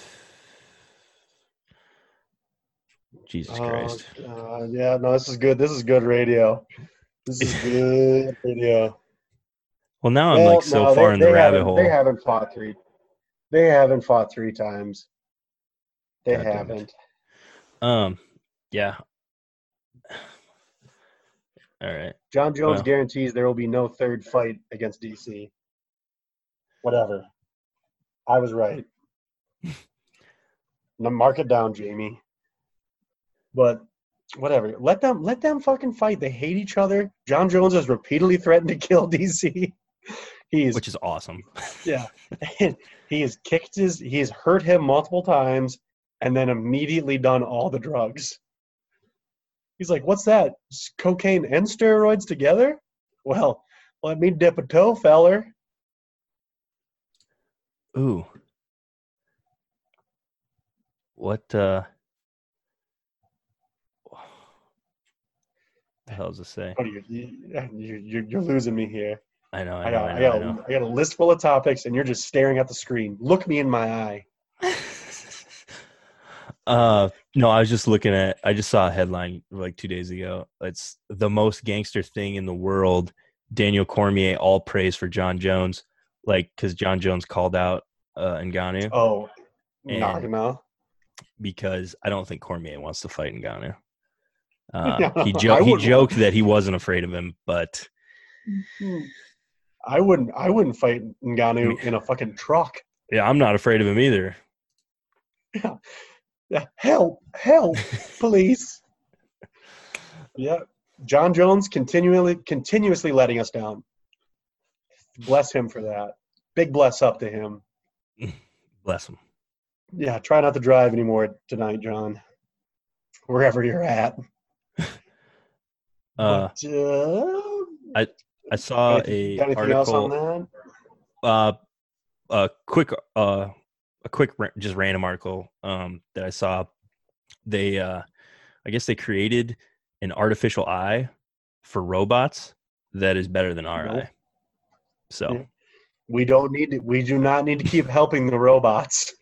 [SPEAKER 1] Jesus Christ.
[SPEAKER 2] Uh, yeah, no, this is good. This is good radio. This is (laughs) good radio.
[SPEAKER 1] Well, now I'm
[SPEAKER 2] Well,
[SPEAKER 1] like so
[SPEAKER 2] no,
[SPEAKER 1] far
[SPEAKER 2] they-
[SPEAKER 1] in the rabbit hole.
[SPEAKER 2] They haven't fought three. They haven't fought three times. They
[SPEAKER 1] God
[SPEAKER 2] haven't.
[SPEAKER 1] Um, yeah. All right.
[SPEAKER 2] Jon Jones
[SPEAKER 1] Well.
[SPEAKER 2] guarantees there will be no third fight against DC. Whatever. I was right. (laughs) now mark it down, Jamie. But whatever. Let them let them fucking fight. They hate each other. Jon Jones has repeatedly threatened to kill (laughs) DC. He's
[SPEAKER 1] Which is awesome. (laughs)
[SPEAKER 2] yeah. he has kicked his he has hurt him multiple times and then immediately done all the drugs. He's like, What's that? Cocaine and steroids together? Well, let me dip a toe, feller.
[SPEAKER 1] Ooh. What uh (sighs) the hell does it say?
[SPEAKER 2] What are you, you, you you're losing me here.
[SPEAKER 1] I know, I
[SPEAKER 2] I
[SPEAKER 1] know,
[SPEAKER 2] got,
[SPEAKER 1] I
[SPEAKER 2] I,
[SPEAKER 1] know, I
[SPEAKER 2] got,
[SPEAKER 1] know.
[SPEAKER 2] I got a list full of topics, and you're just staring at the screen. Look me in my eye. (laughs)
[SPEAKER 1] uh no, I was just looking at I just saw a headline like two days ago. It's the most gangster thing in the world. Daniel Cormier all praise for Jon Jones. Like because Jon Jones called out uh Ngannou
[SPEAKER 2] Oh,
[SPEAKER 1] And-
[SPEAKER 2] nah, no.
[SPEAKER 1] because I don't think Cormier wants to fight Ngannou. (laughs) Uh,
[SPEAKER 2] Yeah,
[SPEAKER 1] he jo- he joked that he wasn't afraid of him, but
[SPEAKER 2] I wouldn't. I wouldn't fight Ngannou in a fucking truck.
[SPEAKER 1] yeah, I'm not afraid of him either.
[SPEAKER 2] Yeah, help, help, (laughs) police. yeah, Jon Jones continually, continuously letting us down. Bless him for that. Big bless up to him. (laughs)
[SPEAKER 1] Bless him.
[SPEAKER 2] Yeah, try not to drive anymore tonight, John. Wherever you're at. (laughs)
[SPEAKER 1] Uh,
[SPEAKER 2] But, uh,
[SPEAKER 1] I saw
[SPEAKER 2] anything,
[SPEAKER 1] a
[SPEAKER 2] else on
[SPEAKER 1] article.
[SPEAKER 2] that?
[SPEAKER 1] uh, a quick uh, a quick just random article um, that I saw. They uh, I guess they created an artificial eye for robots that is better than our
[SPEAKER 2] Nope.
[SPEAKER 1] eye. So
[SPEAKER 2] We don't need to, we do not need to keep helping the robots.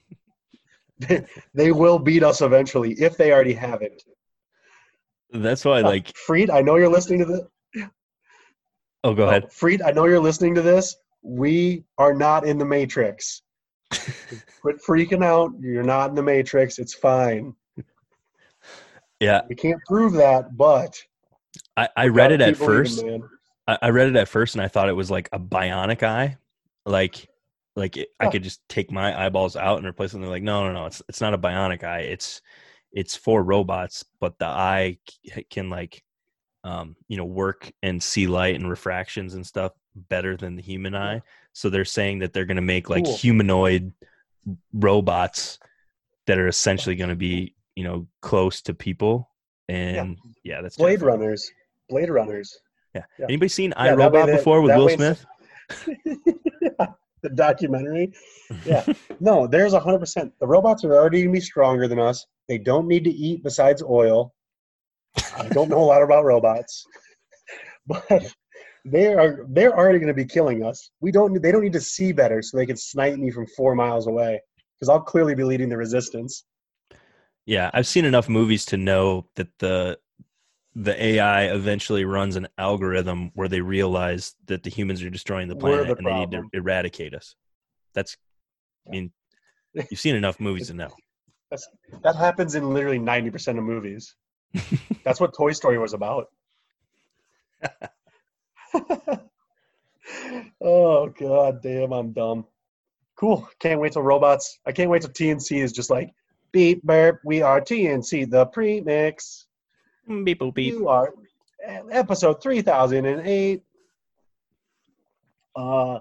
[SPEAKER 2] they, (laughs) they will beat us eventually if they already haven't.
[SPEAKER 1] that's why like
[SPEAKER 2] Freed, I know you're listening to this.
[SPEAKER 1] oh go ahead.
[SPEAKER 2] Freed, I know you're listening to this. We are not in the Matrix. (laughs) Quit freaking out. You're not in the Matrix. It's fine.
[SPEAKER 1] Yeah,
[SPEAKER 2] We can't prove that, but
[SPEAKER 1] I, I read it at first. I, I read it at first and I thought it was like a bionic eye, like like it, I could just take my eyeballs out and replace them. They're like, no, no, no, it's it's not a bionic eye. It's it's for robots, but the eye can like um, you know work and see light and refractions and stuff better than the human
[SPEAKER 2] Yeah.
[SPEAKER 1] eye. So they're saying that they're going to make like
[SPEAKER 2] Cool.
[SPEAKER 1] humanoid robots that are essentially going to be you know close to people. And yeah, that's
[SPEAKER 2] Blade
[SPEAKER 1] terrifying.
[SPEAKER 2] Runners. Blade Runners.
[SPEAKER 1] Yeah.
[SPEAKER 2] Yeah.
[SPEAKER 1] Anybody seen
[SPEAKER 2] Yeah,
[SPEAKER 1] iRobot before with Will Smith? (laughs)
[SPEAKER 2] the documentary. (laughs) Yeah. No, there's a hundred percent. The robots are already gonna be stronger than us. They don't need to eat besides oil. I don't know a lot about robots, (laughs) but they are they're already gonna be killing us. We don't they don't need to see better so they can snipe me from four miles away because I'll clearly be leading the resistance.
[SPEAKER 1] Yeah, I've seen enough movies to know that the the AI eventually runs an algorithm where they realize that the humans are destroying the planet
[SPEAKER 2] the
[SPEAKER 1] and they need to eradicate us. That's I mean (laughs) you've seen enough movies to know.
[SPEAKER 2] That happens in literally ninety percent of movies. (laughs) That's what Toy Story was about. (laughs) (laughs) oh god damn, I'm dumb. Cool. Can't wait till robots. I can't wait till TNC is just like beep burp. We are TNC, the premix.
[SPEAKER 1] Beep boop beep.
[SPEAKER 2] You are e- episode three thousand and eight. Uh,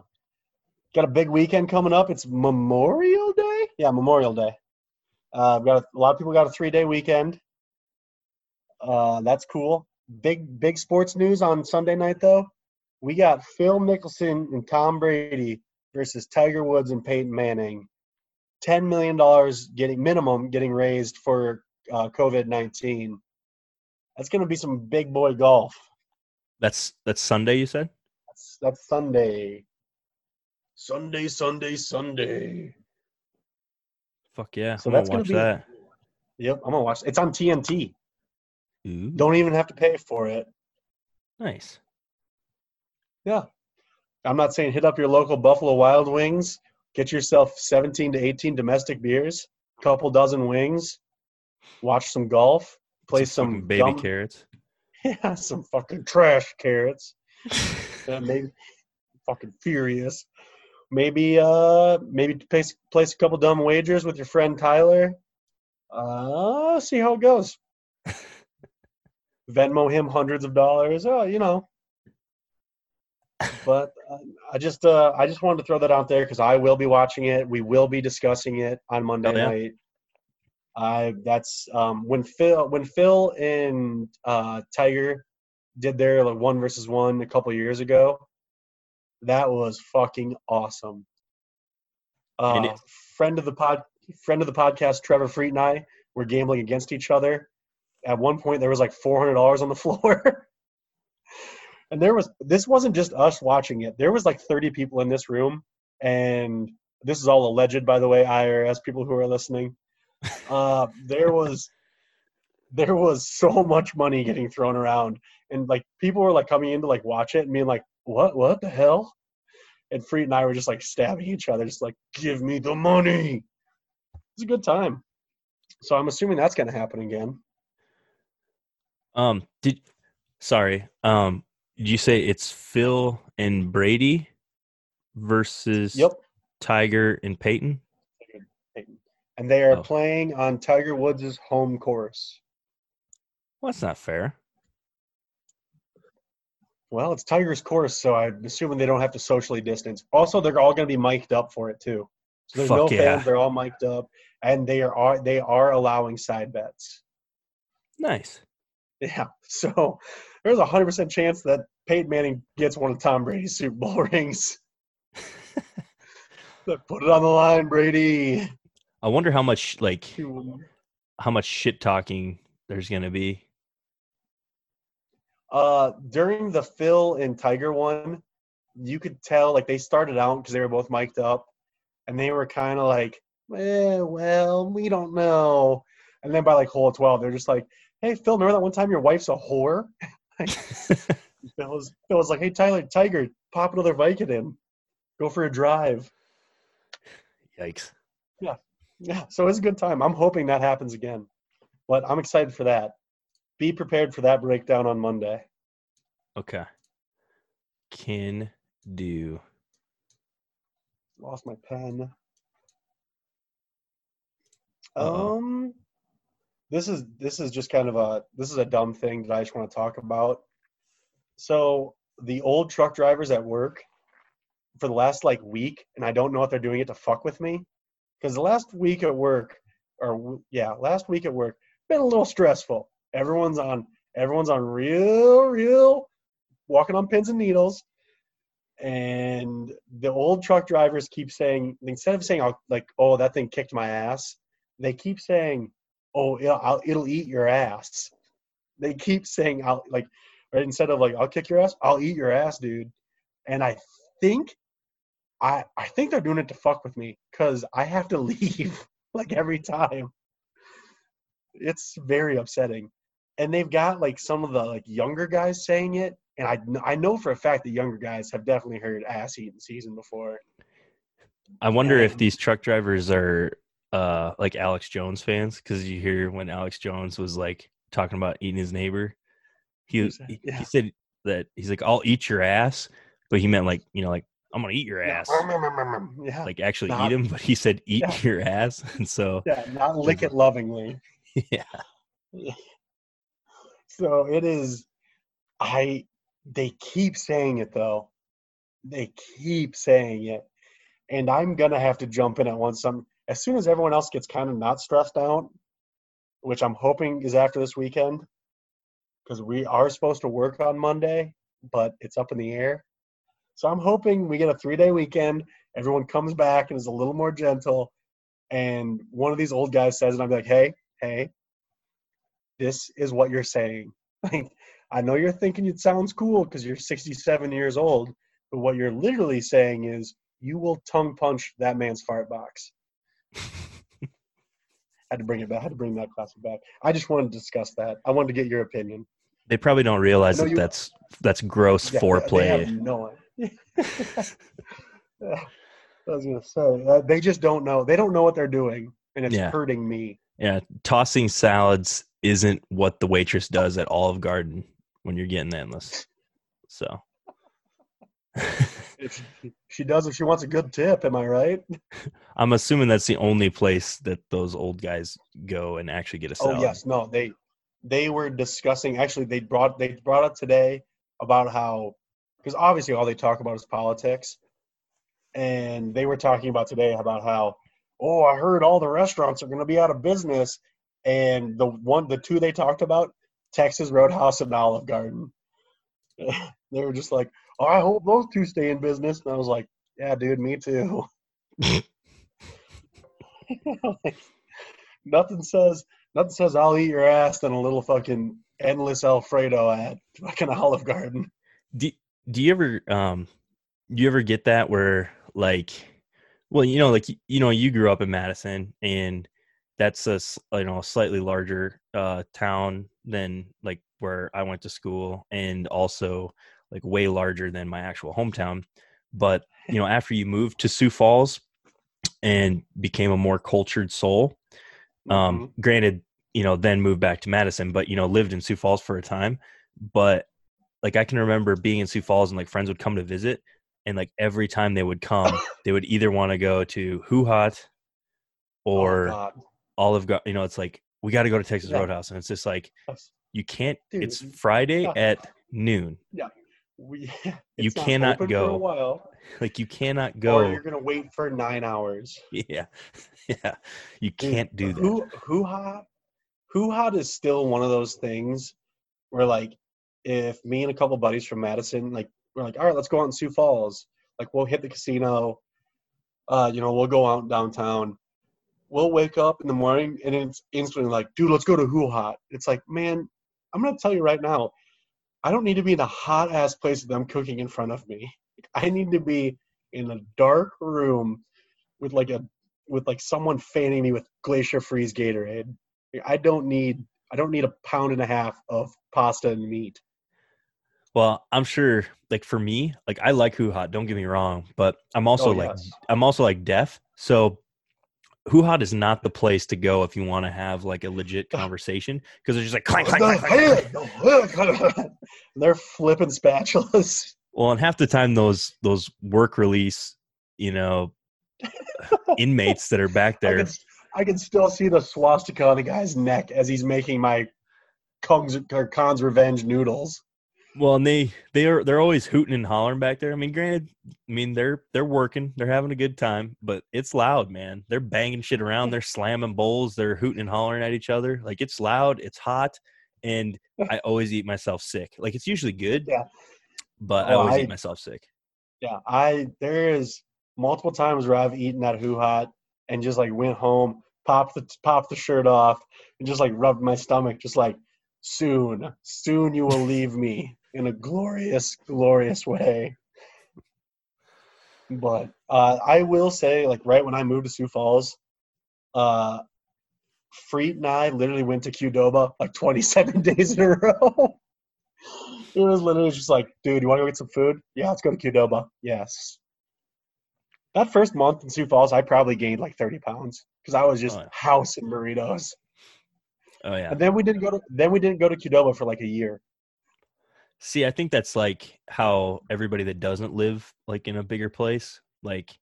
[SPEAKER 2] got a big weekend coming up. It's Memorial Day. Yeah, Memorial Day. Uh, got a, a lot of people got a three day weekend. Uh, that's cool. Big big sports news on Sunday night though. We got Phil Mickelson and Tom Brady versus Tiger Woods and Peyton Manning. Ten million dollars getting minimum getting raised for uh, COVID nineteen. That's gonna be some big boy golf.
[SPEAKER 1] That's that's Sunday you said?
[SPEAKER 2] That's, that's Sunday. Sunday, Sunday, Sunday.
[SPEAKER 1] Fuck yeah.
[SPEAKER 2] So
[SPEAKER 1] I'm gonna
[SPEAKER 2] that's gonna be-
[SPEAKER 1] that.
[SPEAKER 2] Yep, I'm gonna watch. It's on TNT.
[SPEAKER 1] Ooh,
[SPEAKER 2] Don't even have to pay for it.
[SPEAKER 1] nice.
[SPEAKER 2] I'm not saying hit up your local Buffalo Wild Wings. Get yourself 17 to 18 domestic beers. couple dozen wings, watch some golf, play some,
[SPEAKER 1] fucking baby
[SPEAKER 2] dumb-
[SPEAKER 1] carrots. (laughs)
[SPEAKER 2] Yeah, some fucking trash carrots. (laughs) Yeah, maybe fucking furious. Maybe uh maybe place place a couple dumb wagers with your friend Tyler. Uh see how it goes. (laughs) Venmo him hundreds of dollars. Oh, you know. But uh, I just uh I just wanted to throw that out there because I will be watching it. We will be discussing it on Monday
[SPEAKER 1] Oh, yeah?
[SPEAKER 2] night. I that's um when Phil when Phil and uh Tiger did their like one versus one a couple years ago. That was fucking awesome. Uh, friend of the pod, friend of the podcast, Trevor Freet and I were gambling against each other. At one point, there was like four hundred dollars on the (laughs) floor, and there was this wasn't just us watching it. There was like thirty people in this room, and this is all alleged, by the way, IRS people who are listening. (laughs) Uh, there was there was so much money getting thrown around and like people were like coming in to like watch it and being like what what the hell and Freet and I were just like stabbing each other just like give me the money it's a good time so I'm assuming that's gonna happen again
[SPEAKER 1] Um, did sorry. Um, you say it's Phil and Brady versus
[SPEAKER 2] yep
[SPEAKER 1] Tiger and Peyton?
[SPEAKER 2] and they are
[SPEAKER 1] Oh.
[SPEAKER 2] playing on Tiger Woods' home course
[SPEAKER 1] Well, that's not fair.
[SPEAKER 2] well it's Tiger's course so I'm assuming they don't have to socially distance also they're all gonna be mic'd up for it too so there's
[SPEAKER 1] Fuck
[SPEAKER 2] no
[SPEAKER 1] yeah.
[SPEAKER 2] fans they're all mic'd up and they are they are allowing side bets
[SPEAKER 1] Nice. (laughs)
[SPEAKER 2] Yeah. So there's a hundred percent chance that Peyton Manning gets one of Tom Brady's Super Bowl (laughs) rings. (laughs) But Put it on the line, Brady.
[SPEAKER 1] I wonder how much like how much shit talking there's gonna be.
[SPEAKER 2] Uh, during the Phil and Tiger one, you could tell like they started out because they were both mic'd up, and they were kind of like, eh, well, we don't know. And then by like hole twelve, they're just like, hey, Phil, remember that one time your wife's a whore? (laughs) (laughs) Phil was, Phil was like, hey, Tyler, Tiger, pop another Vicodin. Go for a drive.
[SPEAKER 1] Yikes.
[SPEAKER 2] Yeah. Yeah, so it's a good time. I'm hoping that happens again. But I'm excited for that. Be prepared for that breakdown on Monday.
[SPEAKER 1] Okay. Can do.
[SPEAKER 2] Lost my pen.
[SPEAKER 1] Uh-oh.
[SPEAKER 2] Um this is this is just kind of a this is a dumb thing that I just want to talk about. So the old truck drivers at work for the last like week, and I don't know if they're doing it to fuck with me, because the last week at work, or yeah, last week at work, been a little stressful. Everyone's on everyone's on real real walking on pins and needles, and the old truck drivers keep saying instead of saying oh, like oh that thing kicked my ass, they keep saying oh it'll, I'll, it'll eat your ass. They keep saying I'll like right instead of like I'll kick your ass, I'll eat your ass, dude. And I think I I think they're doing it to fuck with me because I have to (laughs) leave like every time. It's very upsetting. And they've got like some of the like younger guys saying it, and I I know for a fact the younger guys have definitely heard ass eating season before.
[SPEAKER 1] I wonder if these truck drivers are uh like Alex Jones fans because you hear when Alex Jones was like talking about eating his neighbor, he was he,
[SPEAKER 2] yeah.
[SPEAKER 1] he said that he's like I'll eat your ass, but he meant like you know like I'm gonna eat your ass, (laughs)
[SPEAKER 2] Yeah,
[SPEAKER 1] like actually
[SPEAKER 2] Not-
[SPEAKER 1] eat him, but he said eat
[SPEAKER 2] Yeah.
[SPEAKER 1] your ass, (laughs) and so
[SPEAKER 2] yeah, not lick it lovingly. (laughs)
[SPEAKER 1] yeah,
[SPEAKER 2] So it is. I. They keep saying it though. They keep saying it, and I'm gonna have to jump in at once. Some as soon as everyone else gets kind of not stressed out, which I'm hoping is after this weekend, because we are supposed to work on Monday, but it's up in the air. So I'm hoping we get a three day weekend. Everyone comes back and is a little more gentle, and one of these old guys says, and I'm like, hey, hey, this is what you're saying. (laughs) Like, I know you're thinking it sounds cool because you're 67 years old, but what you're literally saying is you will tongue punch that man's fart box. (laughs) had to bring it back. I had to bring that classic back. I just wanted to discuss that. I wanted to get your opinion.
[SPEAKER 1] they probably don't realize that
[SPEAKER 2] you-
[SPEAKER 1] that's that's gross
[SPEAKER 2] Yeah,
[SPEAKER 1] foreplay.
[SPEAKER 2] No. (laughs) I was gonna say uh, they just don't know. They don't know what they're doing. and it's
[SPEAKER 1] Yeah.
[SPEAKER 2] hurting me.
[SPEAKER 1] Yeah, tossing salads isn't what the waitress does at Olive Garden when you're getting endless. So, (laughs)
[SPEAKER 2] If she does if she wants a good tip, am I right? (laughs)
[SPEAKER 1] I'm assuming that's the only place that those old guys go and actually get a oh, salad.
[SPEAKER 2] Oh yes, no, they they were discussing actually they brought they brought up today about how because obviously all they talk about is politics. And they were talking about today about how, oh, I heard all the restaurants are gonna be out of business. And the one the two they talked about, Texas Roadhouse and Olive Garden. (laughs) they were just like, Oh, I hope those two stay in business. And I was like, Yeah, dude, me too. (laughs) Like, nothing says nothing says I'll eat your ass than a little fucking endless Alfredo at fucking Olive Garden.
[SPEAKER 1] do, do you ever um do you ever get that where like well you know like you know you grew up in madison and that's a you know a slightly larger uh town than like where i went to school and also like way larger than my actual hometown but (laughs) you know after you moved to sioux falls and became a more cultured soul um granted you know then moved back to madison but you know lived in sioux falls for a time but like i can remember being in sioux falls and like friends would come to visit and like every time they would come (coughs) they would either want to go to HuHot
[SPEAKER 2] Oh,
[SPEAKER 1] or
[SPEAKER 2] God.
[SPEAKER 1] Olive Garden. You know, it's like we got to go to Texas
[SPEAKER 2] Yeah.
[SPEAKER 1] Roadhouse, and it's just like you can't. it's Friday
[SPEAKER 2] yeah.
[SPEAKER 1] at noon.
[SPEAKER 2] We, (laughs)
[SPEAKER 1] You cannot
[SPEAKER 2] open For
[SPEAKER 1] go.
[SPEAKER 2] a while, (laughs)
[SPEAKER 1] Like you cannot go.
[SPEAKER 2] or you're gonna wait for nine hours. (laughs)
[SPEAKER 1] Yeah, yeah. You can't do that.
[SPEAKER 2] Who HuHot? Who hot is still one of those things where like if me and a couple buddies from Madison like we're like all right let's go out in Sioux Falls like we'll hit the casino, uh you know we'll go out downtown. We'll wake up in the morning and it's instantly like dude let's go to HuHot. It's like man I'm gonna tell you right now I don't need to be in a hot ass place with them cooking in front of me. (laughs) I need to be in a dark room with like a with like someone fanning me with glacier freeze Gatorade. I don't need I don't need a pound and a half of pasta and meat.
[SPEAKER 1] Well, I'm sure. Like for me, like I like HuHot. Don't get me wrong, but I'm also
[SPEAKER 2] Oh,
[SPEAKER 1] like. I'm also like deaf. So HuHot is not the place to go if you want to have like a legit conversation because it's just like clank, clank, clank, clank, clank.
[SPEAKER 2] They're flipping spatulas.
[SPEAKER 1] Well, and half the time those those work release, you know, (laughs) inmates that are back
[SPEAKER 2] I
[SPEAKER 1] there.
[SPEAKER 2] can, I can still see the swastika on the guy's neck as he's making my Kong's, or Khan's Revenge noodles.
[SPEAKER 1] Well, and they they are they're always hooting and hollering back there. I mean, granted, I mean they're they're working, they're having a good time, but it's loud, man. They're banging shit around, they're slamming bowls, they're hooting and hollering at each other. Like it's loud, it's hot, and I always eat myself sick. Like it's usually good,
[SPEAKER 2] Yeah.
[SPEAKER 1] but I
[SPEAKER 2] Oh,
[SPEAKER 1] always
[SPEAKER 2] I-
[SPEAKER 1] eat myself sick.
[SPEAKER 2] Yeah, I there is multiple times where I've eaten at HuHot and just like went home, popped the popped the shirt off, and just like rubbed my stomach, just like soon, soon you will leave me in a glorious, glorious way. But uh, I will say, like right when I moved to Sioux Falls, uh, Freet and I literally went to Qdoba like 27 (laughs) days in a row. it was literally just like, dude, you want to go get some food? Yeah, let's go to Qdoba. Yes. That first month in Sioux Falls, I probably gained like 30 pounds because I was just
[SPEAKER 1] Oh, yeah.
[SPEAKER 2] house and burritos.
[SPEAKER 1] Oh yeah.
[SPEAKER 2] And then we didn't go to then we didn't go to Qdoba for like a year.
[SPEAKER 1] See, I think that's like how everybody that doesn't live like in a bigger place, like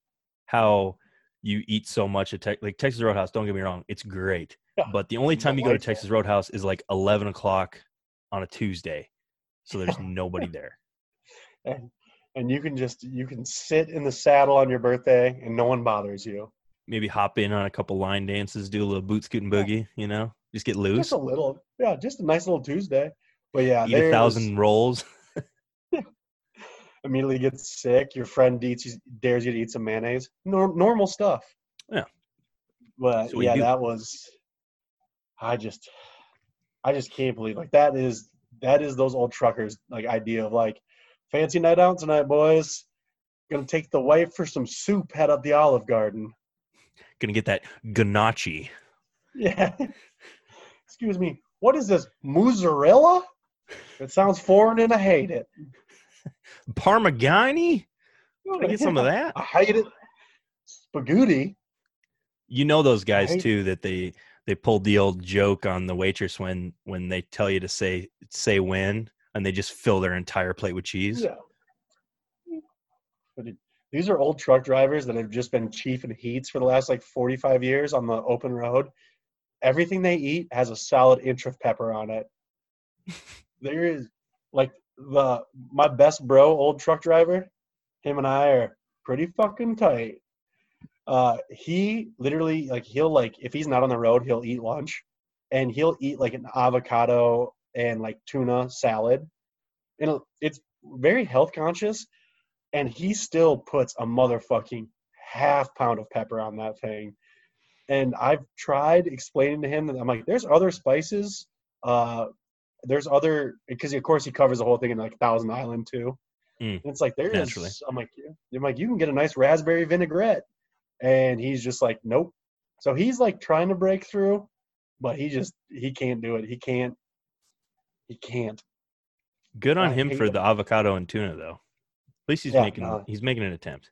[SPEAKER 1] how you eat so much at Tex like Texas Roadhouse. Don't get me wrong, it's great,
[SPEAKER 2] Yeah.
[SPEAKER 1] but the only time you go to Texas Roadhouse is like eleven o'clock on a Tuesday, so there's (laughs) nobody there.
[SPEAKER 2] And and you can just you can sit in the saddle on your birthday and no one bothers you.
[SPEAKER 1] Maybe hop in on a couple line dances, do a little boot scooting boogie, you know, just get loose,
[SPEAKER 2] Just a little, yeah, just a nice little Tuesday. But yeah,
[SPEAKER 1] eat a thousand rolls. (laughs)
[SPEAKER 2] immediately gets sick. Your friend eats, dares you to eat some mayonnaise. Norm, normal stuff.
[SPEAKER 1] Yeah.
[SPEAKER 2] But
[SPEAKER 1] you
[SPEAKER 2] yeah,
[SPEAKER 1] do.
[SPEAKER 2] that was. I just, I just can't believe like that is that is those old truckers like idea of like fancy night out tonight, boys. Gonna take the wife for some soup. Head up the Olive Garden.
[SPEAKER 1] Gonna get that ganache. (laughs)
[SPEAKER 2] Yeah. Excuse me. What is this mozzarella? It sounds foreign and I hate it. (laughs)
[SPEAKER 1] Parmigiani? Can I get some of that?
[SPEAKER 2] I hate it. Spaghetti.
[SPEAKER 1] You know those guys too that they they pulled the old joke on the waitress when when they tell you to say say when and they just fill their entire plate with cheese.
[SPEAKER 2] Yeah. But it, these are old truck drivers that have just been chief in heats for the last like 45 years on the open road. Everything they eat has a solid inch of pepper on it. (laughs) there is like the my best bro, old truck driver. Him and I are pretty fucking tight. Uh, he literally like he'll like if he's not on the road, he'll eat lunch, and he'll eat like an avocado and like tuna salad and it's very health conscious and he still puts a motherfucking half pound of pepper on that thing and i've tried explaining to him that i'm like there's other spices uh there's other because of course he covers the whole thing in like thousand island too
[SPEAKER 1] Mm,
[SPEAKER 2] and it's like there is
[SPEAKER 1] naturally.
[SPEAKER 2] i'm like i'm like you can get a nice raspberry vinaigrette and he's just like nope so he's like trying to break through but he just he can't do it he can't he can't
[SPEAKER 1] Good on
[SPEAKER 2] I
[SPEAKER 1] him for
[SPEAKER 2] it.
[SPEAKER 1] the avocado and tuna though. At least he's
[SPEAKER 2] Yeah,
[SPEAKER 1] making
[SPEAKER 2] no.
[SPEAKER 1] he's making an attempt.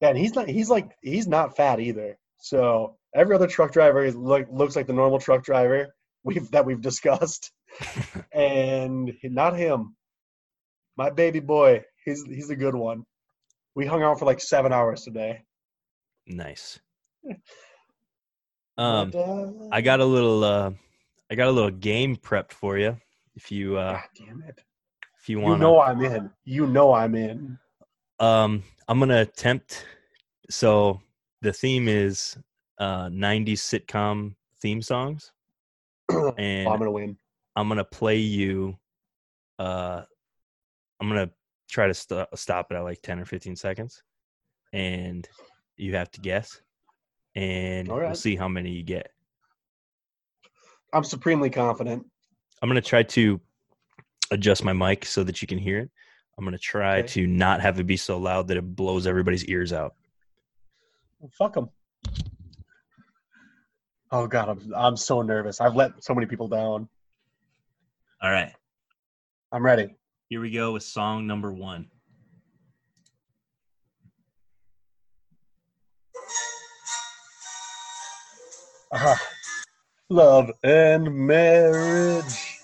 [SPEAKER 2] Yeah, and he's not. He's like he's not fat either. So every other truck driver is look, looks like the normal truck driver we've that we've discussed, (laughs) and not him. My baby boy, he's he's a good one. We hung out for like seven hours today.
[SPEAKER 1] Nice. Um,
[SPEAKER 2] But, uh,
[SPEAKER 1] I got a little uh, I got a little game prepped for you. If you uh,
[SPEAKER 2] God damn it!
[SPEAKER 1] if you want, You
[SPEAKER 2] know I'm in. You know I'm in.
[SPEAKER 1] um, I'm gonna attempt. So the theme is uh, '90s sitcom theme songs, (clears throat) and
[SPEAKER 2] I'm gonna win.
[SPEAKER 1] I'm gonna play you. Uh, I'm gonna try to st- stop it at like 10 or 15 seconds, and you have to guess, and
[SPEAKER 2] All
[SPEAKER 1] we'll see how many you get.
[SPEAKER 2] I'm supremely confident.
[SPEAKER 1] I'm gonna try to adjust my mic so that you can hear it. I'm gonna try
[SPEAKER 2] Okay.
[SPEAKER 1] to not have it be so loud that it blows everybody's ears out.
[SPEAKER 2] Fuck him. Oh god, I'm I'm so nervous. I've let so many people down.
[SPEAKER 1] All right,
[SPEAKER 2] I'm ready.
[SPEAKER 1] here we go with song number one.
[SPEAKER 2] Uh, love and marriage.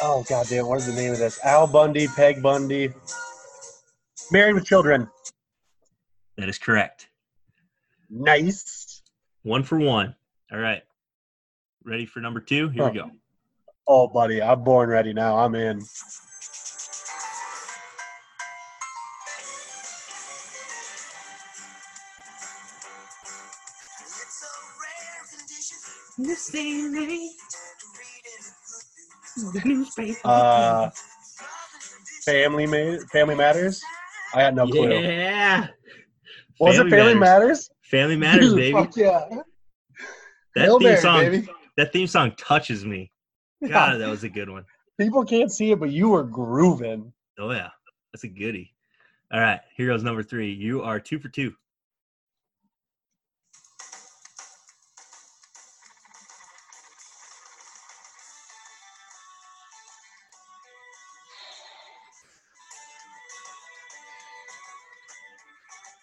[SPEAKER 2] Oh goddamn! What is the name of this? Al Bundy, Peg Bundy, Married with Children.
[SPEAKER 1] That is correct.
[SPEAKER 2] Nice.
[SPEAKER 1] One for one. All right, ready for number two? Here we go.
[SPEAKER 2] Oh, buddy, I'm born ready now. I'm in. Uh, Family Ma- Family Matters. I had no clue.
[SPEAKER 1] Yeah.
[SPEAKER 2] Was it Family Matters?
[SPEAKER 1] Family Matters, (laughs) baby.
[SPEAKER 2] Fuck yeah.
[SPEAKER 1] That
[SPEAKER 2] Hail
[SPEAKER 1] theme
[SPEAKER 2] Mary,
[SPEAKER 1] song.
[SPEAKER 2] baby.
[SPEAKER 1] That theme song touches me. (laughs) God, that was a good one.
[SPEAKER 2] People can't see it, but you were grooving.
[SPEAKER 1] Oh yeah, that's a goodie. All right, here goes number three. You are two for two.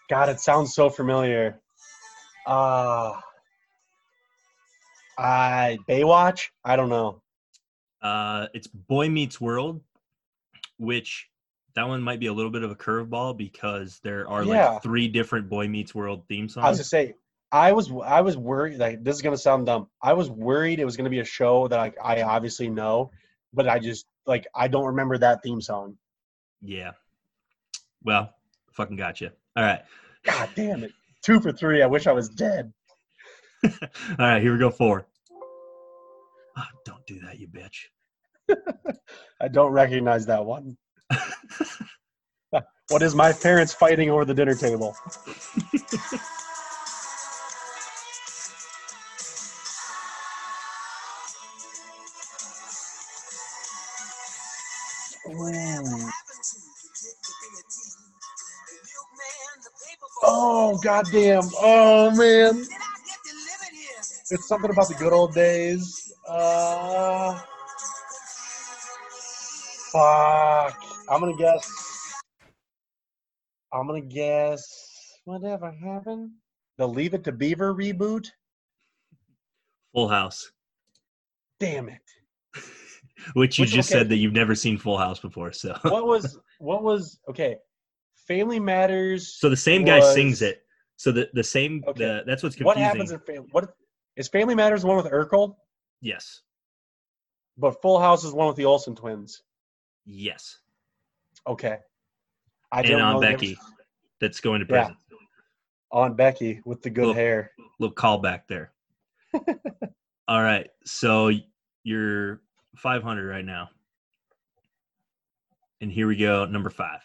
[SPEAKER 2] God, it sounds so familiar. Uh I Baywatch? I don't know.
[SPEAKER 1] Uh, it's Boy Meets World, which that one might be a little bit of a curveball because there are
[SPEAKER 2] Yeah.
[SPEAKER 1] like three different Boy Meets World theme songs.
[SPEAKER 2] I was gonna say I was I was worried like this is gonna sound dumb. I was worried it was gonna be a show that like I obviously know, but I just like I don't remember that theme song.
[SPEAKER 1] yeah. Well, fucking gotcha. All right.
[SPEAKER 2] God damn it. Two for three. I wish I was dead. (laughs)
[SPEAKER 1] All right, here we go. Four. Oh, don't do that, you bitch. (laughs)
[SPEAKER 2] I don't recognize that one. (laughs) What is my parents fighting over the dinner table? Ooh. Oh goddamn! Oh man! It's something about the good old days. Uh, fuck. I'm gonna guess. I'm gonna guess. Whatever happened the Leave It to Beaver reboot.
[SPEAKER 1] Full House,
[SPEAKER 2] Damn it! (laughs)
[SPEAKER 1] which you
[SPEAKER 2] Which-
[SPEAKER 1] just
[SPEAKER 2] okay.
[SPEAKER 1] said that you've never seen Full House before. So, (laughs)
[SPEAKER 2] What was what was okay? Family Matters.
[SPEAKER 1] so the same guy sings it. So the the same.
[SPEAKER 2] Okay.
[SPEAKER 1] The, that's what's confusing.
[SPEAKER 2] What happens in Family? What is Family Matters the one with Urkel?
[SPEAKER 1] yes.
[SPEAKER 2] But Full House is one with the Olsen twins.
[SPEAKER 1] Yes.
[SPEAKER 2] Okay. I
[SPEAKER 1] And on Becky, that's going to
[SPEAKER 2] Yeah. on Becky with the good
[SPEAKER 1] Look.
[SPEAKER 2] hair.
[SPEAKER 1] Little callback there. (laughs) All right. So you're 500 right now. And here we go. Number five.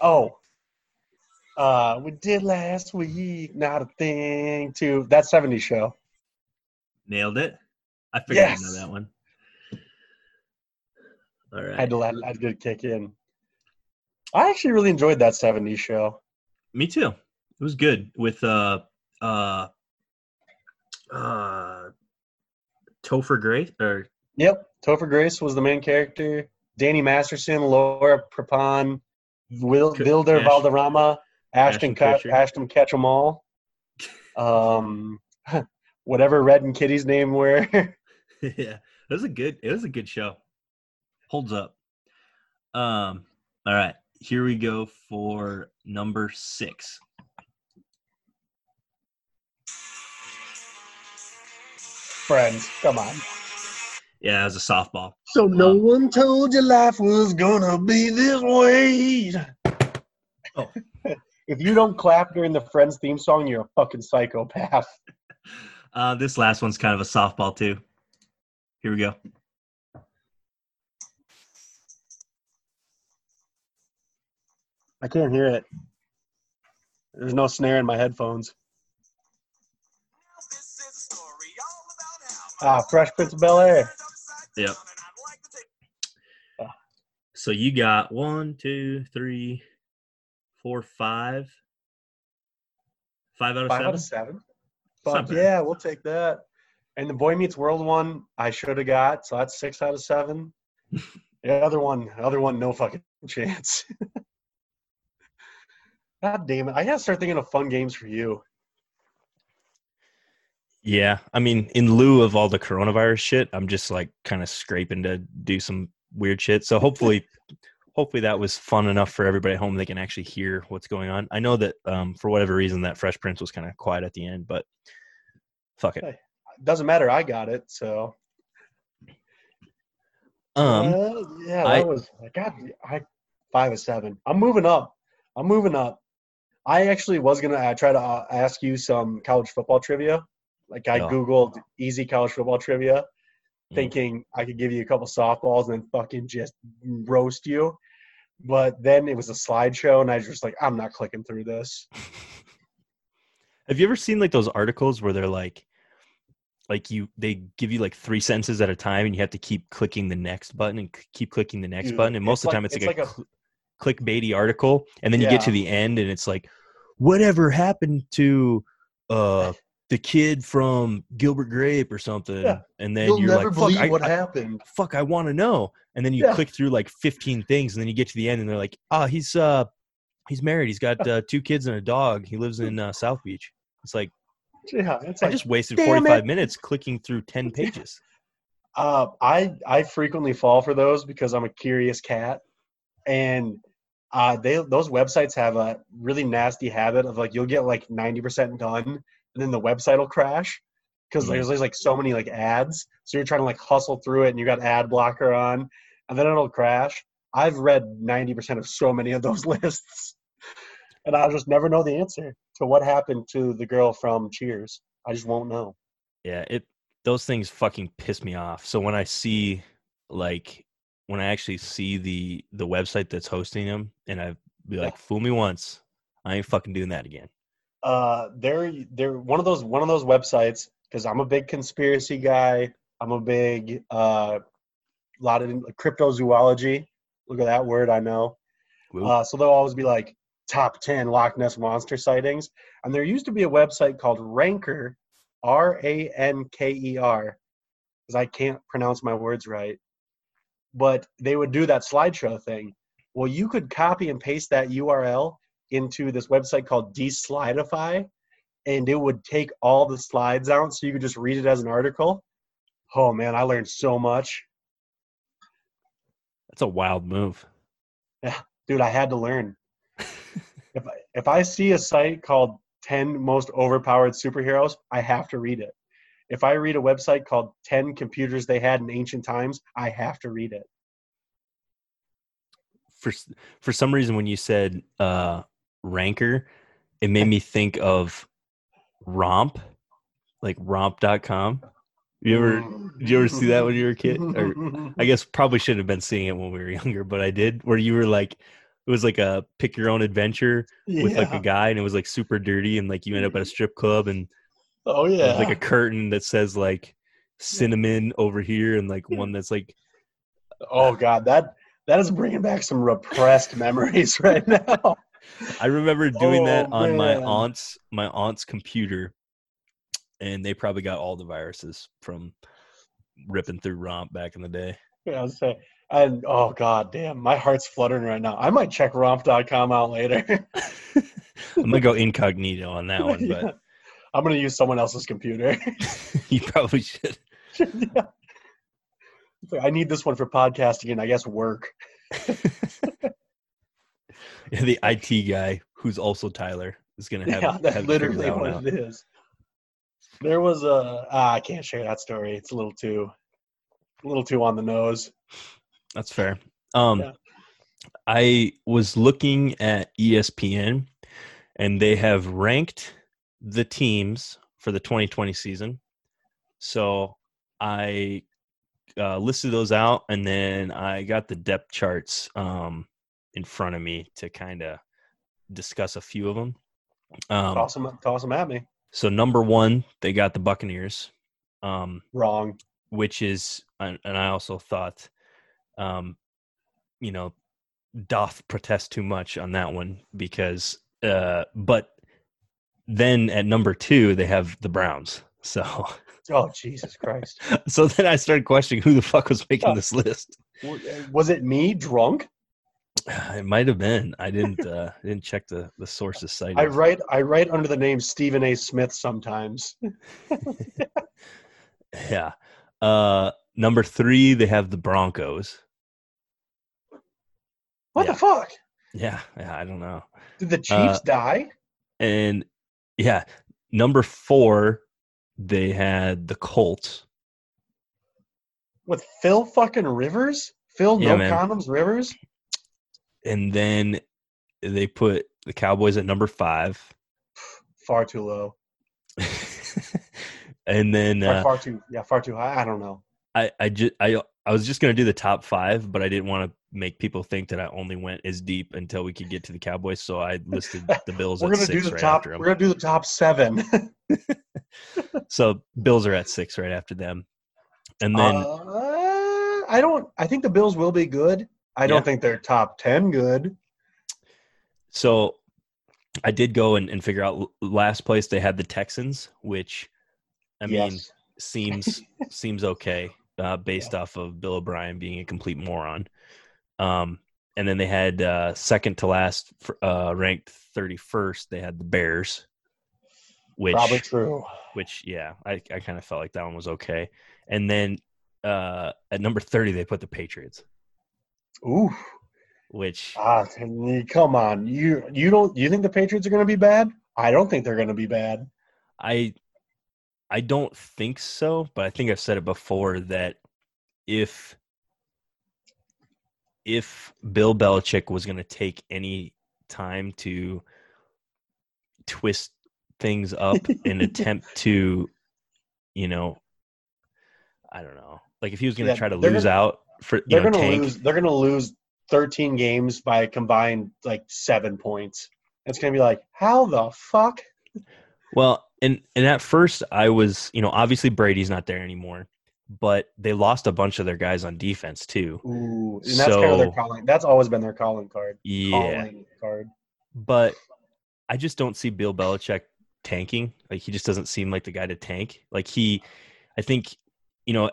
[SPEAKER 2] Oh. Uh, we did last week. Not a thing. To that '70s show.
[SPEAKER 1] Nailed it. I figured
[SPEAKER 2] Yes.
[SPEAKER 1] you know that one. All right.
[SPEAKER 2] I Had to let that good kick in. I actually really enjoyed that '70s show.
[SPEAKER 1] Me too. It was good with uh uh uh Topher Grace or
[SPEAKER 2] Yep. Topher Grace was the main character. Danny Masterson, Laura Prepon, Will Vilder
[SPEAKER 1] Ash-
[SPEAKER 2] Valderrama, Ashton
[SPEAKER 1] Ashton Kutcher.
[SPEAKER 2] Ashton Ketchum all, (laughs) Um, (laughs) whatever Red and Kitty's name were. (laughs)
[SPEAKER 1] yeah. It was a good it was a good show. Holds up. Um all right. Here we go for number 6.
[SPEAKER 2] Friends, come on.
[SPEAKER 1] Yeah, it was a softball.
[SPEAKER 2] So no
[SPEAKER 1] Um,
[SPEAKER 2] one told you life was gonna be this way.
[SPEAKER 1] Oh. (laughs)
[SPEAKER 2] if you don't clap during the Friends theme song, you're a fucking psychopath. (laughs)
[SPEAKER 1] Uh this last one's kind of a softball too. Here we go.
[SPEAKER 2] I can't hear it. There's no snare in my headphones. Ah, Fresh Prince of Bel Air.
[SPEAKER 1] Yep. So you got one, two, three, four, five. Five out of
[SPEAKER 2] Five
[SPEAKER 1] seven.
[SPEAKER 2] out of seven. Fuck yeah, we'll take that. And the Boy Meets World one, I should have got, so that's six out of seven. (laughs) the other one, other one, no fucking (laughs) chance. God damn it! I gotta start thinking of fun games for you.
[SPEAKER 1] Yeah, I mean, in lieu of all the coronavirus shit, I'm just like kind of scraping to do some weird shit. So (laughs) hopefully, hopefully that was fun enough for everybody at home. They can actually hear what's going on. I know that um, for whatever reason that Fresh Prince was kind of quiet at the end, but fuck it.
[SPEAKER 2] Doesn't matter. I got it. So
[SPEAKER 1] Um,
[SPEAKER 2] Uh, yeah, that
[SPEAKER 1] I-
[SPEAKER 2] was God. I five of seven. I'm moving up. I'm moving up. I actually was gonna uh, try to uh, ask you some college football trivia. Like I
[SPEAKER 1] Oh.
[SPEAKER 2] googled easy college football trivia,
[SPEAKER 1] Mm.
[SPEAKER 2] thinking I could give you a couple softballs and then fucking just roast you. But then it was a slideshow, and I was just like, I'm not clicking through this. (laughs)
[SPEAKER 1] Have you ever seen like those articles where they're like, like you they give you like three sentences at a time, and you have to keep clicking the next button and c- keep clicking the next
[SPEAKER 2] Dude,
[SPEAKER 1] button, and most of the
[SPEAKER 2] like-
[SPEAKER 1] time it's,
[SPEAKER 2] it's
[SPEAKER 1] like,
[SPEAKER 2] like
[SPEAKER 1] a,
[SPEAKER 2] a-
[SPEAKER 1] cl- clickbaity article, and then you get to the end, and it's like, whatever happened to uh the kid from Gilbert Grape or something,
[SPEAKER 2] Yeah.
[SPEAKER 1] and then you're like, fuck, I, I-
[SPEAKER 2] happened.
[SPEAKER 1] fuck, I want to know, and then you
[SPEAKER 2] Yeah.
[SPEAKER 1] click through like 15 things, and then you get to the end, and they're like, ah, he's uh he's married, he's got uh, two kids and a dog, he lives in uh, South Beach. It's like
[SPEAKER 2] Yeah, it's
[SPEAKER 1] I
[SPEAKER 2] like
[SPEAKER 1] just wasted 45
[SPEAKER 2] it.
[SPEAKER 1] minutes clicking through 10 (laughs) pages.
[SPEAKER 2] Uh, I I frequently fall for those because I'm a curious cat, and uh, they those websites have a really nasty habit of like you'll get like 90% done, and then the website will crash because
[SPEAKER 1] Mhm.
[SPEAKER 2] there's, there's like so many like ads, so you're trying to like hustle through it, and you got ad blocker on, and then it'll crash. I've read 90% of so many of those (laughs) lists, and I'll just never know the answer to what happened to the girl from Cheers. I just won't know.
[SPEAKER 1] Yeah, it those things fucking piss me off. So when I see like when I actually see the the website that's hosting them and I be like, fool me once, I ain't fucking doing that again.
[SPEAKER 2] Uh they're they're one of those one of those websites because i'm a big conspiracy guy. I'm a big uh lot of cryptozoology. Look at that word i know. Uh so they'll always be like top 10 loch ness monster sightings. And there used to be a website called ranker R A N K E R, because I can't pronounce my words right. But they would do that slideshow thing. Well, you could copy and paste that URL into this website called Deslidify, and it would take all the slides out so you could just read it as an article. Oh man, I learned so much.
[SPEAKER 1] That's a wild move.
[SPEAKER 2] Yeah, dude, I had to learn. (laughs) if I, if I see a site called 10 most overpowered superheroes, I have to read it. If I read a website called 10 computers they had in ancient times, I have to read it.
[SPEAKER 1] For for some reason, when you said uh, ranker, it made me think of romp, like romp.com. You ever did you ever see that when you were a kid? Or I guess probably shouldn't have been seeing it when we were younger, but I did. Where you were like, it was like a pick your own adventure with like a guy, and it was like super dirty, and like you end up at a mm-hmm. strip club, and
[SPEAKER 2] oh yeah.
[SPEAKER 1] like a curtain that says like cinnamon over here, and like one that's like
[SPEAKER 2] oh god, that that is bringing back some repressed memories (laughs) right now.
[SPEAKER 1] I remember doing that
[SPEAKER 2] Oh,
[SPEAKER 1] on my aunt's my aunt's computer, and they probably got all the viruses from ripping through romp back in the day.
[SPEAKER 2] Yeah, I was saying, and oh god damn, my heart's fluttering right now. I might check romp.com out later. (laughs)
[SPEAKER 1] I'm gonna go incognito on that one, (laughs) but
[SPEAKER 2] Yeah. I'm gonna use someone else's computer. (laughs)
[SPEAKER 1] you probably should.
[SPEAKER 2] yeah. I need this one for podcasting and I guess work.
[SPEAKER 1] Yeah, (laughs) the IT guy who's also Tyler is gonna have,
[SPEAKER 2] yeah,
[SPEAKER 1] have
[SPEAKER 2] that's literally what
[SPEAKER 1] out.
[SPEAKER 2] it is. There was a ah, I can't share that story. It's a little too, a little too on the nose.
[SPEAKER 1] That's fair. Um,
[SPEAKER 2] Yeah.
[SPEAKER 1] I was looking at ESPN, and they have ranked the teams for the 2020 season. So I uh, listed those out, and then I got the depth charts um, in front of me to kind of discuss a few of them. Um,
[SPEAKER 2] toss them, toss them at me.
[SPEAKER 1] so number one, they got the Buccaneers. Um,
[SPEAKER 2] Wrong.
[SPEAKER 1] which is and I also thought um you know doth protest too much on that one because uh but then at number 2 they have the Browns. So
[SPEAKER 2] Oh Jesus Christ! (laughs)
[SPEAKER 1] so then I started questioning who the fuck was making this list.
[SPEAKER 2] Was it me drunk? (sighs)
[SPEAKER 1] It might have been. I didn't uh didn't check the the sources cited.
[SPEAKER 2] I write I write under the name Stephen A. Smith sometimes. (laughs)
[SPEAKER 1] yeah. Uh number 3 they have the Broncos.
[SPEAKER 2] What
[SPEAKER 1] Yeah.
[SPEAKER 2] the fuck?
[SPEAKER 1] Yeah, yeah, I don't know.
[SPEAKER 2] Did the Chiefs
[SPEAKER 1] Uh,
[SPEAKER 2] die?
[SPEAKER 1] And yeah, number four, they had the Colts.
[SPEAKER 2] With Phil fucking Rivers? Phil
[SPEAKER 1] Yeah,
[SPEAKER 2] no
[SPEAKER 1] man.
[SPEAKER 2] condoms Rivers?
[SPEAKER 1] And then they put the Cowboys at number five.
[SPEAKER 2] Far too low. (laughs)
[SPEAKER 1] and then uh,
[SPEAKER 2] far too yeah, far too high. I don't know.
[SPEAKER 1] I, I just I I was just gonna do the top five, but I didn't want to make people think that I only went as deep until we could get to the Cowboys. So I listed (laughs) the Bills
[SPEAKER 2] We're
[SPEAKER 1] at
[SPEAKER 2] gonna do the
[SPEAKER 1] right
[SPEAKER 2] top
[SPEAKER 1] after them.
[SPEAKER 2] we're gonna do the top seven. (laughs)
[SPEAKER 1] So Bills are at six right after them. And then
[SPEAKER 2] uh, I don't I think the Bills will be good. I don't
[SPEAKER 1] Yeah.
[SPEAKER 2] think they're top ten good.
[SPEAKER 1] So I did go and, and figure out last place they had the Texans, which I mean seems (laughs) seems okay uh, based off of Bill O'Brien being a complete moron. Um, and then they had uh, second to last uh, ranked thirty first. They had the Bears, which
[SPEAKER 2] Probably true.
[SPEAKER 1] which yeah, I, I kind of felt like that one was okay. And then uh, at number thirty they put the Patriots,
[SPEAKER 2] Ooh.
[SPEAKER 1] which
[SPEAKER 2] Ah, come on. You you don't you think the Patriots are gonna be bad? I don't think they're gonna be bad.
[SPEAKER 1] I I don't think so, but I think I've said it before that if if Bill Belichick was going to take any time to twist things up (laughs) and attempt to, you know, I don't know, like if he was going to
[SPEAKER 2] Yeah,
[SPEAKER 1] try to lose
[SPEAKER 2] gonna-
[SPEAKER 1] out for
[SPEAKER 2] They're
[SPEAKER 1] know
[SPEAKER 2] gonna
[SPEAKER 1] tank,
[SPEAKER 2] lose they're gonna lose thirteen games by a combined like seven points. It's gonna be like, how the fuck?
[SPEAKER 1] Well, and and at first I was, you know, obviously Brady's not there anymore, but they lost a bunch of their guys on defense too.
[SPEAKER 2] Ooh, and that's kind of their
[SPEAKER 1] So-
[SPEAKER 2] calling. That's always been their calling card.
[SPEAKER 1] Yeah,
[SPEAKER 2] Calling card.
[SPEAKER 1] but I just don't see Bill Belichick tanking. Like he just doesn't seem like the guy to tank. Like he, I think, you know,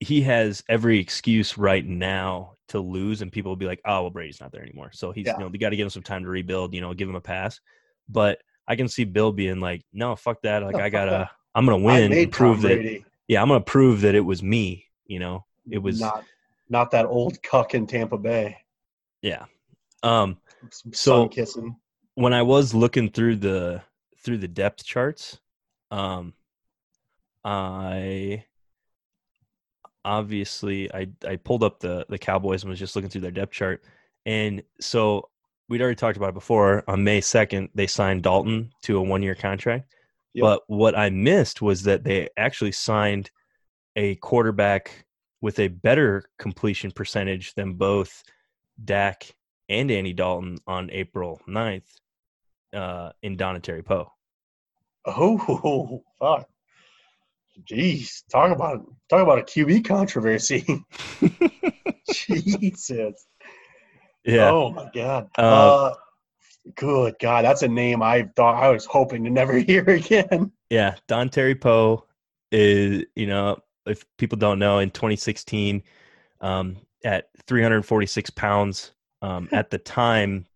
[SPEAKER 1] he has every excuse right now to lose, and people will be like, "Oh, well, Brady's not there anymore." So he's,
[SPEAKER 2] Yeah.
[SPEAKER 1] you know, they got to give him some time to rebuild. You know, give him a pass. But I can see Bill being like, "No, fuck that. Like
[SPEAKER 2] No,
[SPEAKER 1] I gotta,
[SPEAKER 2] that. (laughs)
[SPEAKER 1] I'm gonna win and prove
[SPEAKER 2] Tom
[SPEAKER 1] that.
[SPEAKER 2] Brady,
[SPEAKER 1] Yeah, I'm gonna prove that it was me. You know, it was
[SPEAKER 2] not not that old cuck in Tampa Bay.
[SPEAKER 1] yeah. Um,
[SPEAKER 2] Some
[SPEAKER 1] So-
[SPEAKER 2] kissing.
[SPEAKER 1] when I was looking through the through the depth charts, um, I obviously I I pulled up the the Cowboys and was just looking through their depth chart, and so we'd already talked about it before. On May second, they signed Dalton to a one year contract,
[SPEAKER 2] Yep.
[SPEAKER 1] but what I missed was that they actually signed a quarterback with a better completion percentage than both Dak and Andy Dalton on April 9th uh, in Dontari Poe.
[SPEAKER 2] Oh (laughs) fuck. Jeez, talk about talk about a QB controversy. (laughs) Jesus.
[SPEAKER 1] Yeah.
[SPEAKER 2] Oh my god.
[SPEAKER 1] Uh,
[SPEAKER 2] Uh, good God, that's a name I thought I was hoping to never (laughs) hear again.
[SPEAKER 1] Yeah. Dontari Poe is, you know, if people don't know, in 2016, um, at 346 pounds, um, at the time,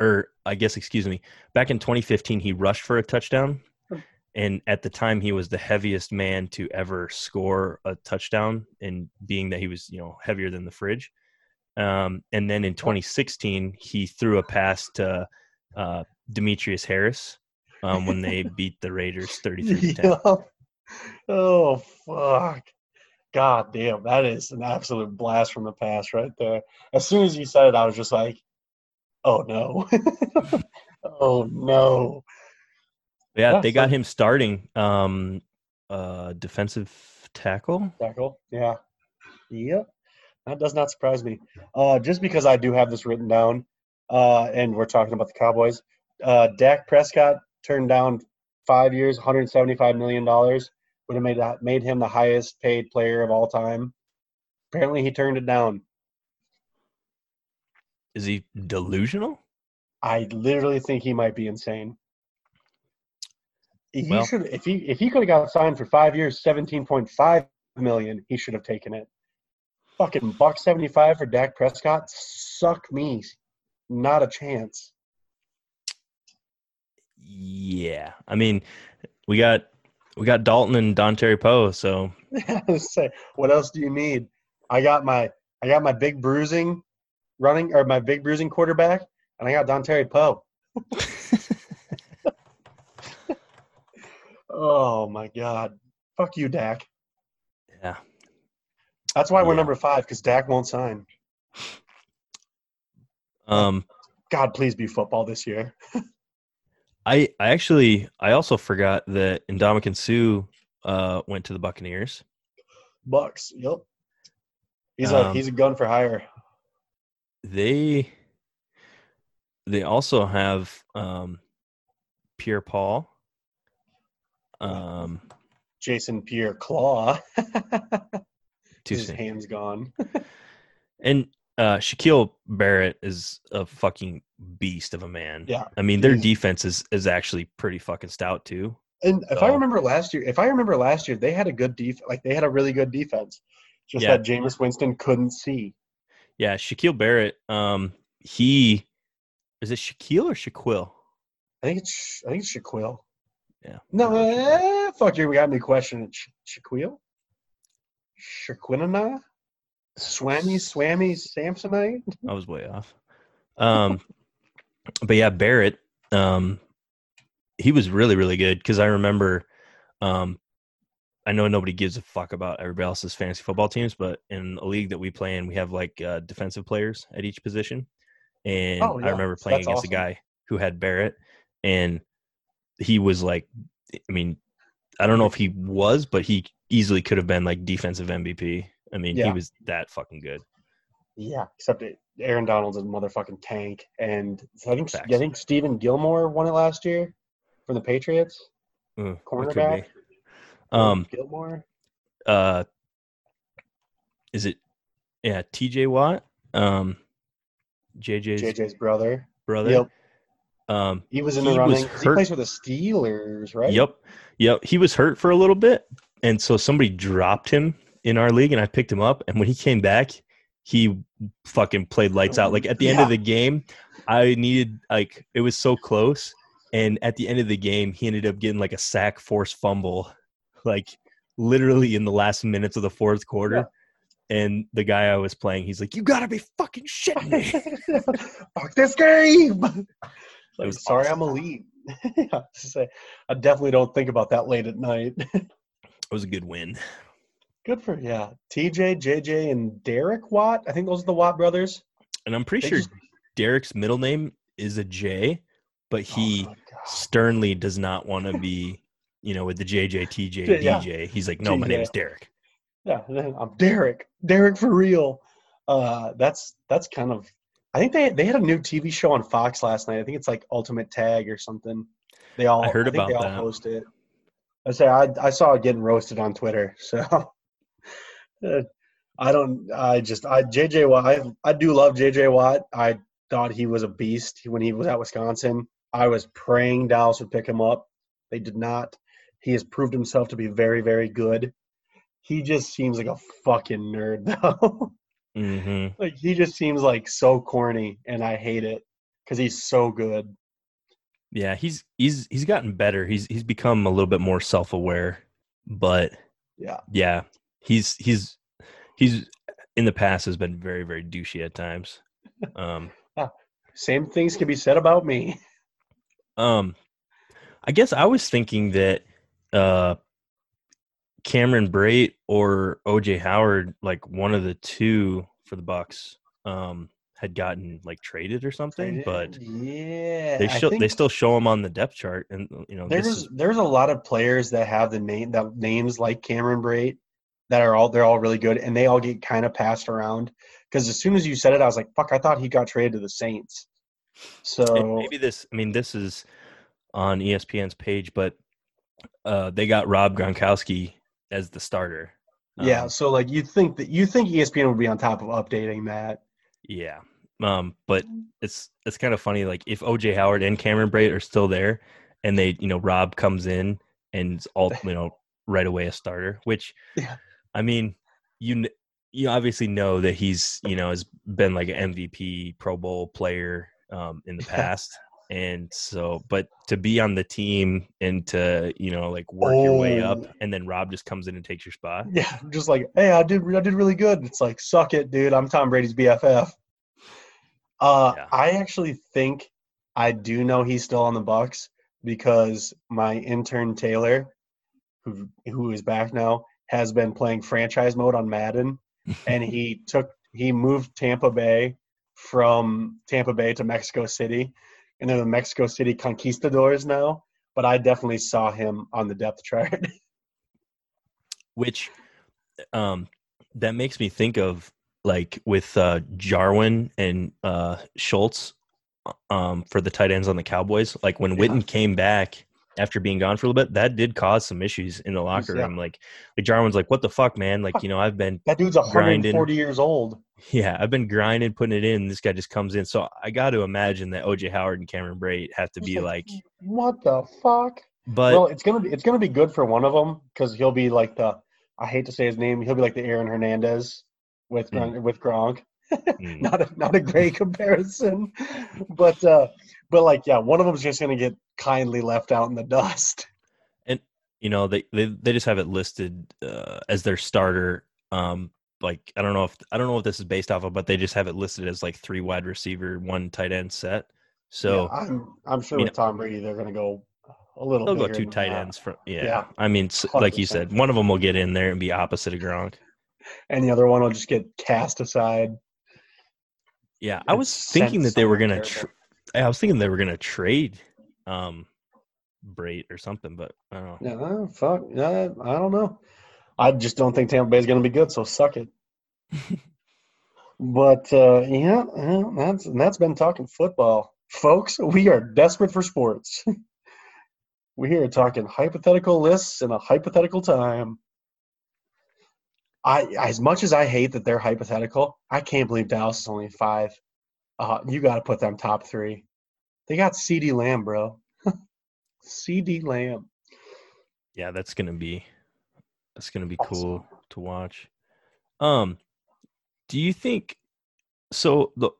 [SPEAKER 1] or I guess, excuse me, back in 2015, he rushed for a touchdown. And at the time, he was the heaviest man to ever score a touchdown, and being that he was, you know, heavier than the fridge. Um, and then in 2016, he threw a pass to uh, Demetrius Harris um, when they (laughs) beat the Raiders 33 to 10.
[SPEAKER 2] Yeah. Oh fuck. God damn, that is an absolute blast from the past right there. As soon as you said it, I was just like, oh no. (laughs) oh no.
[SPEAKER 1] Yeah,
[SPEAKER 2] Yeah,
[SPEAKER 1] they got him starting um, uh, defensive tackle.
[SPEAKER 2] Tackle. Yeah. Yep. That does not surprise me. Uh, just because I do have this written down, uh, and we're talking about the Cowboys. Uh, Dak Prescott turned down five years, 175 million dollars. Would have made that made him the highest paid player of all time. Apparently, he turned it down.
[SPEAKER 1] Is he delusional?
[SPEAKER 2] I literally think he might be insane. He
[SPEAKER 1] Well-
[SPEAKER 2] should if he if he could have got signed for five years, seventeen point five million, he should have taken it. Fucking buck seventy five for Dak Prescott, suck me, not a chance.
[SPEAKER 1] Yeah, I mean, we got we got Dalton and Dontari Poe, so (laughs)
[SPEAKER 2] Say, what else do you need? I got my I got my big bruising running or my big bruising quarterback, and I got Dontari Poe. (laughs) Oh my god, fuck you, Dak.
[SPEAKER 1] yeah.
[SPEAKER 2] That's why we're
[SPEAKER 1] Yeah.
[SPEAKER 2] number five because Dak won't sign.
[SPEAKER 1] Um,
[SPEAKER 2] God, please be football this year. (laughs)
[SPEAKER 1] I I actually I also forgot that Ndamukong Suh uh, went to the Buccaneers.
[SPEAKER 2] Bucks. Yep. He's a
[SPEAKER 1] Um,
[SPEAKER 2] he's a gun for hire.
[SPEAKER 1] They they also have um, Pierre Paul. Um,
[SPEAKER 2] Jason Pierre Claw. (laughs)
[SPEAKER 1] too
[SPEAKER 2] His
[SPEAKER 1] soon.
[SPEAKER 2] hands gone. (laughs)
[SPEAKER 1] And uh, Shaquille Barrett is a fucking beast of a man.
[SPEAKER 2] Yeah,
[SPEAKER 1] I mean their defense is is actually pretty fucking stout too.
[SPEAKER 2] And if I remember last year, if I remember last year, they had a good def like they had a really good defense. Just
[SPEAKER 1] Yeah.
[SPEAKER 2] that Jameis Winston couldn't see.
[SPEAKER 1] Yeah, Shaquille Barrett. Um, he is it Shaquille or Shaquille?
[SPEAKER 2] I think it's I think it's Shaquille.
[SPEAKER 1] Yeah.
[SPEAKER 2] No, eh, fuck you. We got any questioning Sh- Shaquille. Shaquinana. Swammy, Swammy, Samsonite.
[SPEAKER 1] I was way off. Um, (laughs) but yeah, Barrett. Um, he was really really good because I remember. Um, I know nobody gives a fuck about everybody else's fantasy football teams, but in a league that we play in, we have like uh, defensive players at each position, and
[SPEAKER 2] Oh,
[SPEAKER 1] I remember playing
[SPEAKER 2] That's
[SPEAKER 1] against
[SPEAKER 2] awesome.
[SPEAKER 1] a guy who had Barrett, and he was like, I mean, I don't know if he was, but he easily could have been like defensive MVP. I mean, he was that fucking good.
[SPEAKER 2] Yeah, except it, Aaron Donald's a motherfucking tank, and I think
[SPEAKER 1] Facts.
[SPEAKER 2] I think Stephon Gilmore won it last year from the Patriots.
[SPEAKER 1] Mm,
[SPEAKER 2] Cornerback?
[SPEAKER 1] Um,
[SPEAKER 2] Gilmore.
[SPEAKER 1] uh is it yeah tj watt um jj's
[SPEAKER 2] JJ's brother.
[SPEAKER 1] brother
[SPEAKER 2] Yep.
[SPEAKER 1] Um,
[SPEAKER 2] He was in
[SPEAKER 1] He
[SPEAKER 2] the running. He plays for the Steelers, right?
[SPEAKER 1] Yep. Yep. He was hurt for a little bit. And so somebody dropped him in our league and I picked him up. And when he came back, he fucking played lights out. Like at the end of the game, I needed, like, it was so close. And at the end of the game, he ended up getting like a sack force fumble, like literally in the last minutes of the fourth quarter. And the guy I was playing, he's like, You gotta be fucking shitting me. (laughs)
[SPEAKER 2] Fuck this game. Like, sorry,
[SPEAKER 1] awesome.
[SPEAKER 2] I'm elite. Yeah, say, I definitely don't think about that late at night. (laughs)
[SPEAKER 1] It was a good win.
[SPEAKER 2] Good for yeah. TJ, JJ, and Derek Watt. I think those are the Watt brothers.
[SPEAKER 1] And I'm pretty
[SPEAKER 2] They
[SPEAKER 1] sure
[SPEAKER 2] just-
[SPEAKER 1] Derek's middle name is a J, but he
[SPEAKER 2] Oh
[SPEAKER 1] sternly does not want to be, you know, with the JJ, TJ, (laughs)
[SPEAKER 2] Yeah.
[SPEAKER 1] DJ. He's like, no, my name is Derek.
[SPEAKER 2] Yeah, I'm Derek. Derek for real. Uh, that's that's kind of. I think they they had a new TV show on Fox last night. I think it's like Ultimate Tag or something. They all
[SPEAKER 1] I heard
[SPEAKER 2] think
[SPEAKER 1] about
[SPEAKER 2] they all
[SPEAKER 1] that.
[SPEAKER 2] host it. I say I I saw it getting roasted on Twitter. (laughs) So uh, I don't. I just I JJ Watt. I I do love JJ Watt. I thought he was a beast when he was at Wisconsin. I was praying Dallas would pick him up. They did not. He has proved himself to be very very good. He just seems like a fucking nerd (laughs) though.
[SPEAKER 1] Hmm
[SPEAKER 2] like he just seems like so corny, and I hate it because he's so good.
[SPEAKER 1] Yeah, he's he's he's gotten better. He's he's become a little bit more self aware, but
[SPEAKER 2] Yeah.
[SPEAKER 1] yeah, he's he's he's in the past has been very very douchey at times. Um, (laughs)
[SPEAKER 2] Same things can be said about me.
[SPEAKER 1] um, I guess I was thinking that uh, Cameron Brate or OJ Howard, like one of the two for the Bucks, um, had gotten like traded or something, but
[SPEAKER 2] yeah,
[SPEAKER 1] they show they still show them on the depth chart, and you know
[SPEAKER 2] there's
[SPEAKER 1] is
[SPEAKER 2] there's a lot of players that have the name that names like Cameron Brate that are all they're all really good, and they all get kind of passed around. Because as soon as you said it, I was like, "Fuck!" I thought he got traded to the Saints.
[SPEAKER 1] and
[SPEAKER 2] So
[SPEAKER 1] maybe this. I mean, this is on ESPN's page, but uh, they got Rob Gronkowski as the starter.
[SPEAKER 2] yeah,
[SPEAKER 1] Um,
[SPEAKER 2] so like you think that you think ESPN would be on top of updating that.
[SPEAKER 1] yeah. Um, but it's it's kind of funny. Like if OJ Howard and Cameron Brate are still there, and they, you know, Rob comes in and all, (laughs) you know, right away a starter. Which,
[SPEAKER 2] Yeah.
[SPEAKER 1] I mean, you you obviously know that he's, you know, has been like an MVP, Pro Bowl player um, in the (laughs) past, and so, but to be on the team and to, you know, like work your way up,
[SPEAKER 2] Oh.
[SPEAKER 1] and then Rob just comes in and takes your spot.
[SPEAKER 2] Yeah, just like, hey, I did I did really good. It's like, suck it, dude. I'm Tom Brady's BFF. Uh,
[SPEAKER 1] Yeah.
[SPEAKER 2] I actually think I do know he's still on the Bucks because my intern Taylor, who who is back now, has been playing franchise mode on Madden, (laughs) and he took he moved Tampa Bay from Tampa Bay to Mexico City, and they're the Mexico City Conquistadors now. But I definitely saw him on the depth chart. (laughs)
[SPEAKER 1] which um that makes me think of like with uh Jarwin and uh Schultz um for the tight ends on the Cowboys like when
[SPEAKER 2] Yeah.
[SPEAKER 1] Witten came back after being gone for a little bit that did cause some issues in the locker
[SPEAKER 2] Yeah.
[SPEAKER 1] room like like Jarwin's like what the fuck man like you know I've been
[SPEAKER 2] That dude's
[SPEAKER 1] Grinding.
[SPEAKER 2] 140 years old.
[SPEAKER 1] Yeah I've been grinding putting it in this guy just comes in so I got to imagine that OJ Howard and Cameron Brate have to be like
[SPEAKER 2] what the fuck?
[SPEAKER 1] but
[SPEAKER 2] well, it's gonna be it's gonna be good for one of them because he'll be like the I hate to say his name. He'll be like the Aaron Hernandez with. Gron- with Gronk. (laughs)
[SPEAKER 1] mm,
[SPEAKER 2] Not a, not a great comparison, but uh, but like yeah, one of them's just gonna get kindly left out in the dust.
[SPEAKER 1] And you know they they, they just have it listed uh, as their starter um like i don't know if i don't know what this is based off of but they just have it listed as like three wide receiver one tight end set so
[SPEAKER 2] Yeah, I'm I'm sure with Tom Brady they're gonna go a little.
[SPEAKER 1] they'll go two tight
[SPEAKER 2] that.
[SPEAKER 1] ends from yeah,
[SPEAKER 2] Yeah.
[SPEAKER 1] i mean like you said one of them will get in there and be opposite of gronk
[SPEAKER 2] and the other one will just get cast aside.
[SPEAKER 1] yeah i was thinking that they were gonna tr-
[SPEAKER 2] terrible.
[SPEAKER 1] i was thinking they were gonna trade um Brate or something but i don't know
[SPEAKER 2] Yeah, fuck. Yeah, I don't know. I just don't think Tampa Bay is going to be good, so suck it. (laughs) but uh, yeah, yeah, that's that's been talking football, folks. We are desperate for sports. (laughs) we here talking hypothetical lists in a hypothetical time. I as much as I hate that they're hypothetical, I can't believe Dallas is only five. Uh, you got to put them top three. They got CeeDee Lamb, bro. (laughs) CeeDee Lamb.
[SPEAKER 1] Yeah, that's gonna be that's gonna be
[SPEAKER 2] Awesome.
[SPEAKER 1] cool to watch. Um, do you think so? The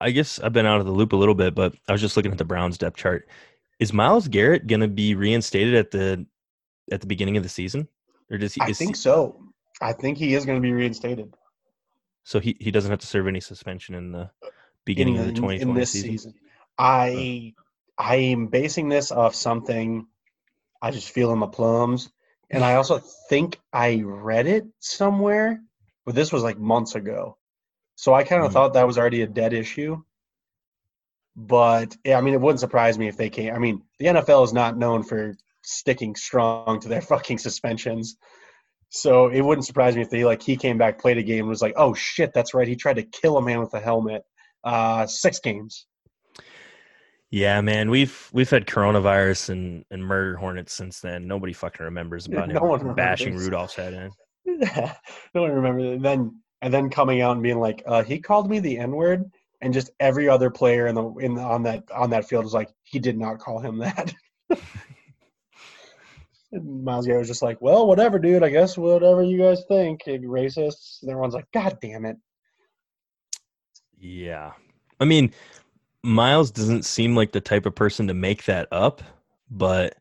[SPEAKER 1] I guess I've been out of the loop a little bit, but I was just looking at the Browns depth chart. Is Myles Garrett gonna be reinstated at the at the beginning of the season, or does he?
[SPEAKER 2] I think
[SPEAKER 1] he-
[SPEAKER 2] so. I think he is going to be reinstated
[SPEAKER 1] so. He he doesn't have to serve any suspension in the beginning
[SPEAKER 2] in,
[SPEAKER 1] of the 2020
[SPEAKER 2] in this
[SPEAKER 1] season.
[SPEAKER 2] season. I I am basing this off something. I just feel in my plums, and I also think I read it somewhere, but this was like months ago. So I kind of
[SPEAKER 1] Mm.
[SPEAKER 2] thought that was already a dead issue. But yeah, I mean, it wouldn't surprise me if they came. I mean, the NFL is not known for sticking strong to their (laughs) fucking suspensions. So it wouldn't surprise me if they like he came back, played a game, and was like, "Oh shit, that's right, he tried to kill a man with a helmet." Uh, six games.
[SPEAKER 1] Yeah, man, we've we've had coronavirus and and murder hornets since then. Nobody fucking remembers about
[SPEAKER 2] No
[SPEAKER 1] him
[SPEAKER 2] one
[SPEAKER 1] bashing
[SPEAKER 2] remembers.
[SPEAKER 1] Rudolph's head in. (laughs)
[SPEAKER 2] no one remembers. And then and then coming out and being like, uh, "He called me the N word," and just every other player in the in on that on that field was like, "He did not call him that." (laughs) and Myles Garrett was just like, "Well, whatever, dude. I guess whatever you guys think, racists." And everyone's like, "God damn it."
[SPEAKER 1] Yeah. I mean, Myles doesn't seem like the type of person to make that up, but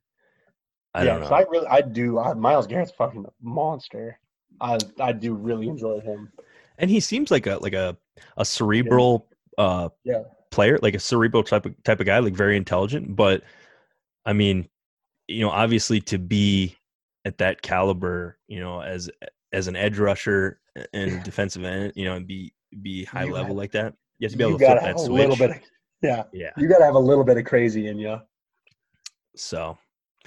[SPEAKER 1] I
[SPEAKER 2] yeah,
[SPEAKER 1] don't know.
[SPEAKER 2] I really, I do. I, Myles Garrett's fucking monster. I, I do really enjoy him.
[SPEAKER 1] and he seems like a like a a cerebral uh
[SPEAKER 2] Yeah.
[SPEAKER 1] player, like a cerebral type of type of guy, like very intelligent, but I mean, you know, obviously to be at that caliber, you know, as as an edge rusher and (laughs) defensive end, you know, and be be high
[SPEAKER 2] You
[SPEAKER 1] level
[SPEAKER 2] have-
[SPEAKER 1] like that. You have to be able to flip that
[SPEAKER 2] a
[SPEAKER 1] switch.
[SPEAKER 2] little bit. Of, yeah,
[SPEAKER 1] yeah.
[SPEAKER 2] you gotta have a little bit of crazy in you.
[SPEAKER 1] So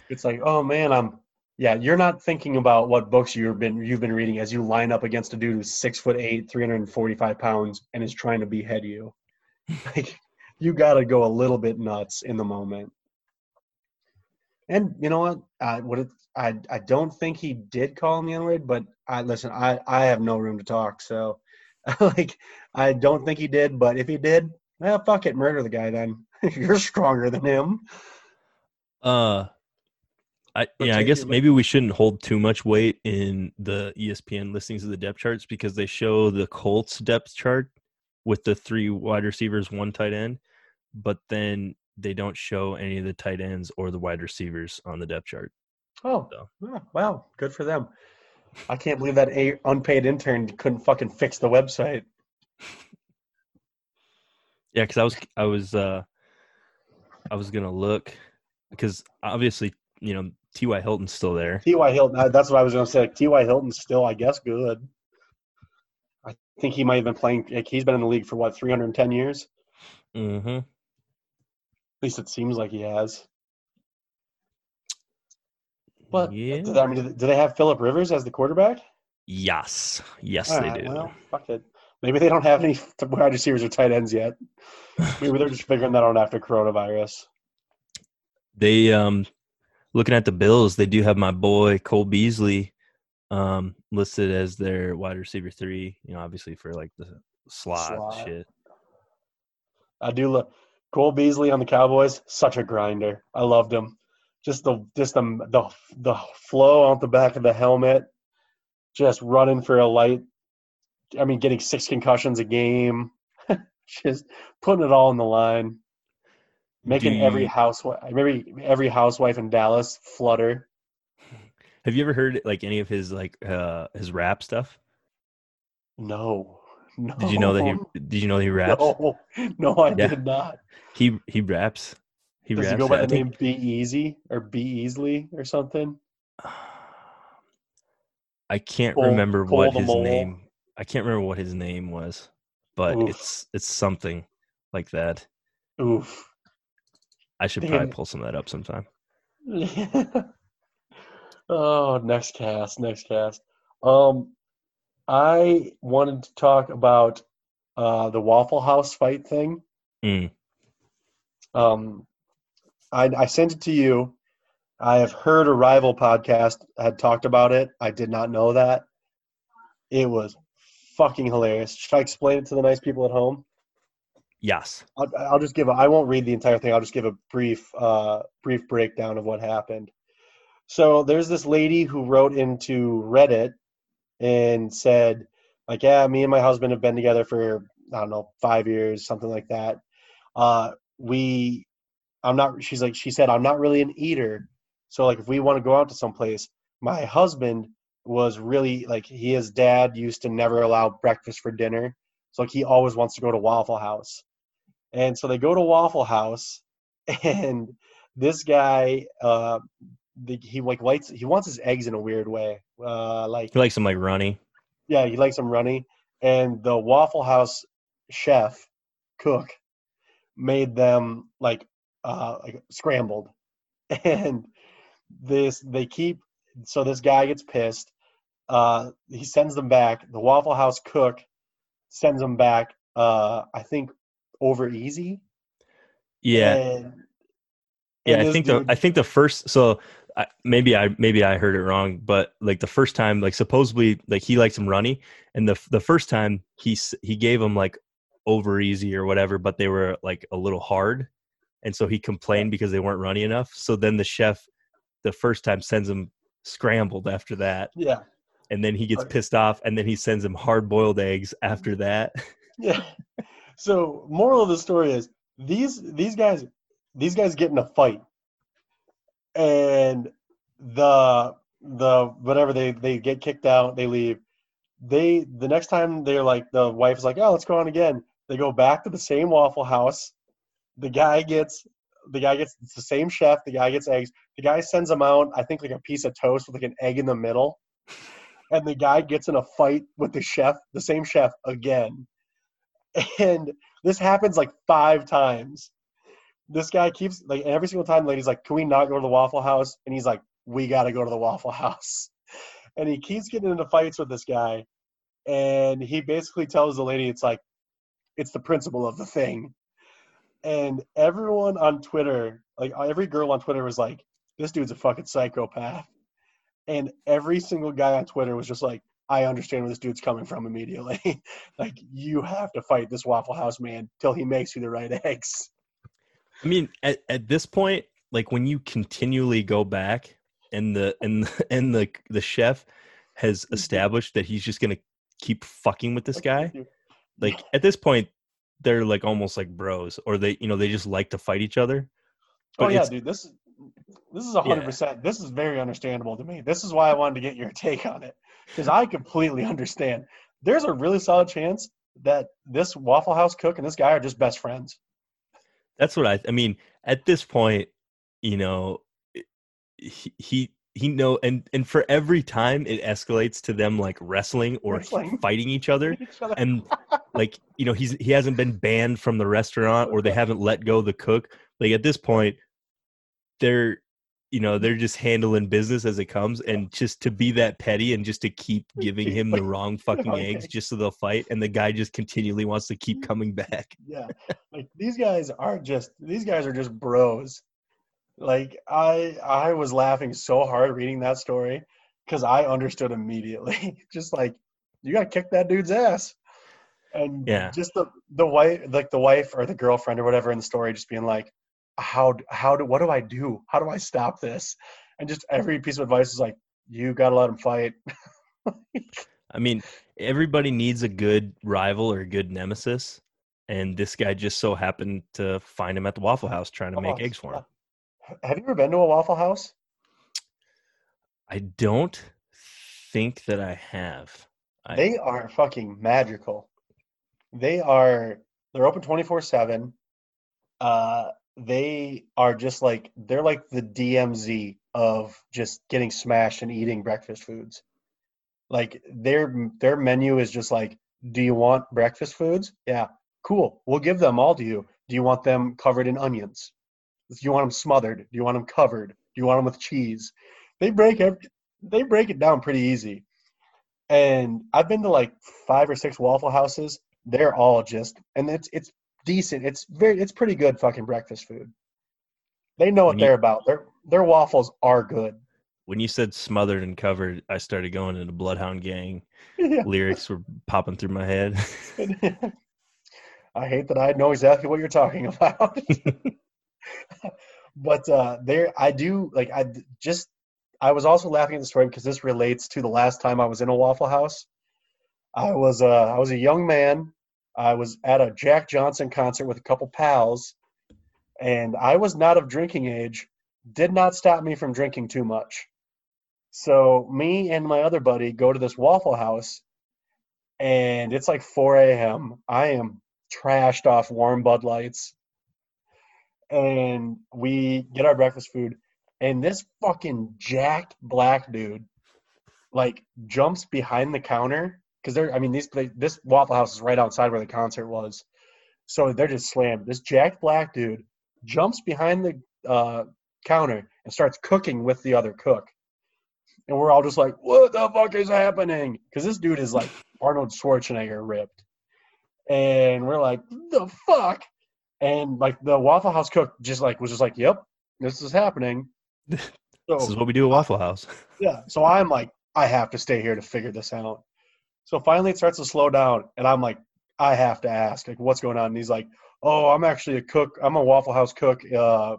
[SPEAKER 2] It's like, oh man, I'm. Yeah, you're not thinking about what books you've been you've been reading as you line up against a dude who's six foot eight, three hundred and forty five pounds, and is trying to behead you. (laughs) Like, you gotta go a little bit nuts in the moment. And you know what? I what it, I I don't think he did call him the N word, but I listen. I I have no room to talk, so (laughs) like I don't think he did. But if he did, well, fuck it, murder the guy. Then (laughs) you're stronger than him.
[SPEAKER 1] Uh, I yeah, I guess maybe we shouldn't hold too much weight in the ESPN listings of the depth charts because they show the Colts depth chart with the three wide receivers, one tight end, but then they don't show any of the tight ends or the wide receivers on the depth chart.
[SPEAKER 2] Oh,
[SPEAKER 1] So.
[SPEAKER 2] yeah, wow, good for them. I can't believe that a unpaid intern couldn't fucking fix the website. (laughs)
[SPEAKER 1] Yeah, because I was I was uh I was gonna look because obviously you know T.Y. Hilton's still there.
[SPEAKER 2] T.Y. Hilton, uh, that's what I was going to say. Like, T.Y. Hilton's still, I guess, good. I think he might have been playing, like, he's been in the league for what, 310 years?
[SPEAKER 1] Mm-hmm.
[SPEAKER 2] At least it seems like he has. But,
[SPEAKER 1] yeah.
[SPEAKER 2] do they, I mean, do they have Philip Rivers as the quarterback?
[SPEAKER 1] Yes, yes,
[SPEAKER 2] All
[SPEAKER 1] they
[SPEAKER 2] right,
[SPEAKER 1] do.
[SPEAKER 2] Well, fuck it. Maybe they don't have any wide receivers or tight ends yet. Maybe they're just figuring that out after coronavirus.
[SPEAKER 1] They um looking at the Bills, they do have my boy Cole Beasley um listed as their wide receiver three, you know, obviously for like the slot,
[SPEAKER 2] Slot.
[SPEAKER 1] shit.
[SPEAKER 2] I do love Cole Beasley on the Cowboys. Such a grinder. I loved him. Just the just the the the flow out the back of the helmet, just running for a light. I mean, getting six concussions a game, (laughs) just putting it all on the line, making
[SPEAKER 1] Do
[SPEAKER 2] every housewife, maybe every housewife in Dallas flutter. (laughs)
[SPEAKER 1] Have you ever heard like any of his like uh his rap stuff?
[SPEAKER 2] No, no.
[SPEAKER 1] Did you know that he did you know that he raps?
[SPEAKER 2] No, no, I
[SPEAKER 1] Yeah.
[SPEAKER 2] did not.
[SPEAKER 1] He he raps. He
[SPEAKER 2] Does
[SPEAKER 1] raps.
[SPEAKER 2] he go by
[SPEAKER 1] I
[SPEAKER 2] the name Be Easy or Be Easily or something? (sighs)
[SPEAKER 1] I can't
[SPEAKER 2] Cole-
[SPEAKER 1] remember
[SPEAKER 2] Cole
[SPEAKER 1] what his
[SPEAKER 2] Mole?
[SPEAKER 1] name. I can't remember what his name was, but
[SPEAKER 2] Oof.
[SPEAKER 1] it's it's something like that.
[SPEAKER 2] Oof.
[SPEAKER 1] I should probably pull some of that up sometime. (laughs)
[SPEAKER 2] oh, next cast, next cast. Um, I wanted to talk about uh, the Waffle House fight thing.
[SPEAKER 1] Mm.
[SPEAKER 2] Um, I, I sent it to you. I have heard a rival podcast had talked about it. I did not know that. It was fucking hilarious. Should I explain it to the nice people at home?
[SPEAKER 1] Yes.
[SPEAKER 2] I'll, I'll just give a, I won't read the entire thing. I'll just give a brief uh, brief breakdown of what happened. So there's this lady who wrote into Reddit and said, like, yeah, me and my husband have been together for I don't know five years, something like that. Uh, we, I'm not. She's like, she said, I'm not really an eater. So like, if we want to go out to someplace, my husband was really like, he his dad used to never allow breakfast for dinner. So like, he always wants to go to Waffle House. And so they go to Waffle House, (laughs) and this guy, uh, the, he like likes he wants his eggs in a weird way. Uh, like
[SPEAKER 1] He likes them like runny.
[SPEAKER 2] yeah, he likes them runny. And the Waffle House chef cook made them like uh like scrambled. (laughs) And this they keep so this guy gets pissed. Uh he sends them back. The Waffle House cook sends them back uh I think over easy.
[SPEAKER 1] Yeah.
[SPEAKER 2] And,
[SPEAKER 1] yeah i think the i think the first so I, maybe i maybe i heard it wrong but like the first time like supposedly like he likes him runny and the the first time he he gave him like over easy or whatever but they were like a little hard and so he complained because they weren't runny enough so then the chef the first time sends him scrambled after that
[SPEAKER 2] yeah.
[SPEAKER 1] And then he gets pissed off and then he sends him hard boiled eggs after mm-hmm. that
[SPEAKER 2] Yeah. (laughs) So moral of the story is these these guys these guys get in a fight and the the whatever they they get kicked out, they leave. They the next time they're like the wife is like, "Oh, let's go on again." They go back to the same Waffle House. The guy gets the guy gets it's the same chef, the guy gets eggs. The guy sends them out, I think like a piece of toast with like an egg in the middle. (laughs) And the guy gets in a fight with the chef, the same chef again and this happens like five times. This guy keeps like every single time, the lady's like, "Can we not go to the Waffle House?" And he's like, "We got to go to the Waffle House." (laughs) And he keeps getting into fights with this guy, and he basically tells the lady, "It's like, it's the principle of the thing." And everyone on Twitter, like every girl on Twitter, was like, "This dude's a fucking psychopath," and every single guy on Twitter was just like, I understand where this dude's coming from immediately. (laughs) like you have to fight this Waffle House man till he makes you the right eggs.
[SPEAKER 1] I mean, at, at this point, like when you continually go back and the and (laughs) and the the chef has mm-hmm. established that he's just gonna keep fucking with this guy, like at this point, they're like almost like bros, or they you know they just like to fight each other.
[SPEAKER 2] Oh yeah, dude. This is this is a hundred percent. This is very understandable to me. This is why I wanted to get your (laughs) take on it because I completely understand. There's a really solid chance that this Waffle House cook and this guy are just best friends.
[SPEAKER 1] That's what I. I mean, at this point, you know, he he he know and and for every time it escalates to them like wrestling or
[SPEAKER 2] Wrestling.
[SPEAKER 1] fighting each other
[SPEAKER 2] Each other.
[SPEAKER 1] and like you know he's he hasn't been banned from the restaurant or they haven't let go the cook like at this point they're you know they're just handling business as it comes and just to be that petty and just to keep giving him the (laughs) wrong fucking eggs
[SPEAKER 2] eggs.
[SPEAKER 1] just so they'll fight and the guy just continually wants to keep (laughs) coming back.
[SPEAKER 2] Yeah. Like these guys are just these guys are just bros. Like i i was laughing so hard reading that story because i understood immediately. (laughs) Just like you gotta kick that dude's ass. And
[SPEAKER 1] Yeah.
[SPEAKER 2] just the the wife like the wife or the girlfriend or whatever in the story just being like how how do what do i do? (laughs) How do i stop this? And just every piece of advice is like you gotta let him fight. (laughs)
[SPEAKER 1] I mean everybody needs a good rival or a good nemesis and this guy just so happened to find him at the waffle house trying to make eggs for him.
[SPEAKER 2] have you ever been to a waffle house?
[SPEAKER 1] I don't think that i have. I-
[SPEAKER 2] They are fucking magical. They are they're open 24/7. Uh they are just like they're like the DMZ of just getting smashed and eating breakfast foods. Like their their menu is just like do you want breakfast foods? Yeah. Cool. We'll give them all to you. Do you want them covered in onions? Do you want them smothered? Do you want them covered? Do you want them with cheese? They break every, they break it down pretty easy and I've been to like five or six Waffle Houses. They're all just, and it's it's decent. It's very, it's pretty good fucking breakfast food. They know what
[SPEAKER 1] you-
[SPEAKER 2] they're about. Their their waffles are good.
[SPEAKER 1] when you said smothered and covered i started going into bloodhound gang
[SPEAKER 2] Yeah. (laughs)
[SPEAKER 1] lyrics were popping through my head (laughs)
[SPEAKER 2] I hate that I know exactly what you're talking about. (laughs) but uh, there, I do like I just. I was also laughing at the story because this relates to the last time I was in a Waffle House. I was uh, I was a young man. I was at a Jack Johnson concert with a couple pals, and I was not of drinking age. Did not stop me from drinking too much. So me and my other buddy go to this Waffle House, and it's like 4 a.m. I am trashed off warm Bud Lights, and we get our breakfast food, and this fucking jacked black dude, like jumps behind the counter because they're. I mean, these this Waffle House is right outside where the concert was, so they're just slammed. This Jack black dude jumps behind the uh, counter and starts cooking with the other cook and we're all just like, "What the fuck is happening?" Because this dude is like Arnold Schwarzenegger ripped, and we're like, "The fuck!" And like the Waffle House cook just like was just like, "Yep, this is happening." (laughs)
[SPEAKER 1] This is what we do at Waffle House.
[SPEAKER 2] yeah, so I'm like, I have to stay here to figure this out. So finally, it starts to slow down, and I'm like, I have to ask, like, what's going on? And he's like, Oh, I'm actually a cook. I'm a Waffle House cook uh,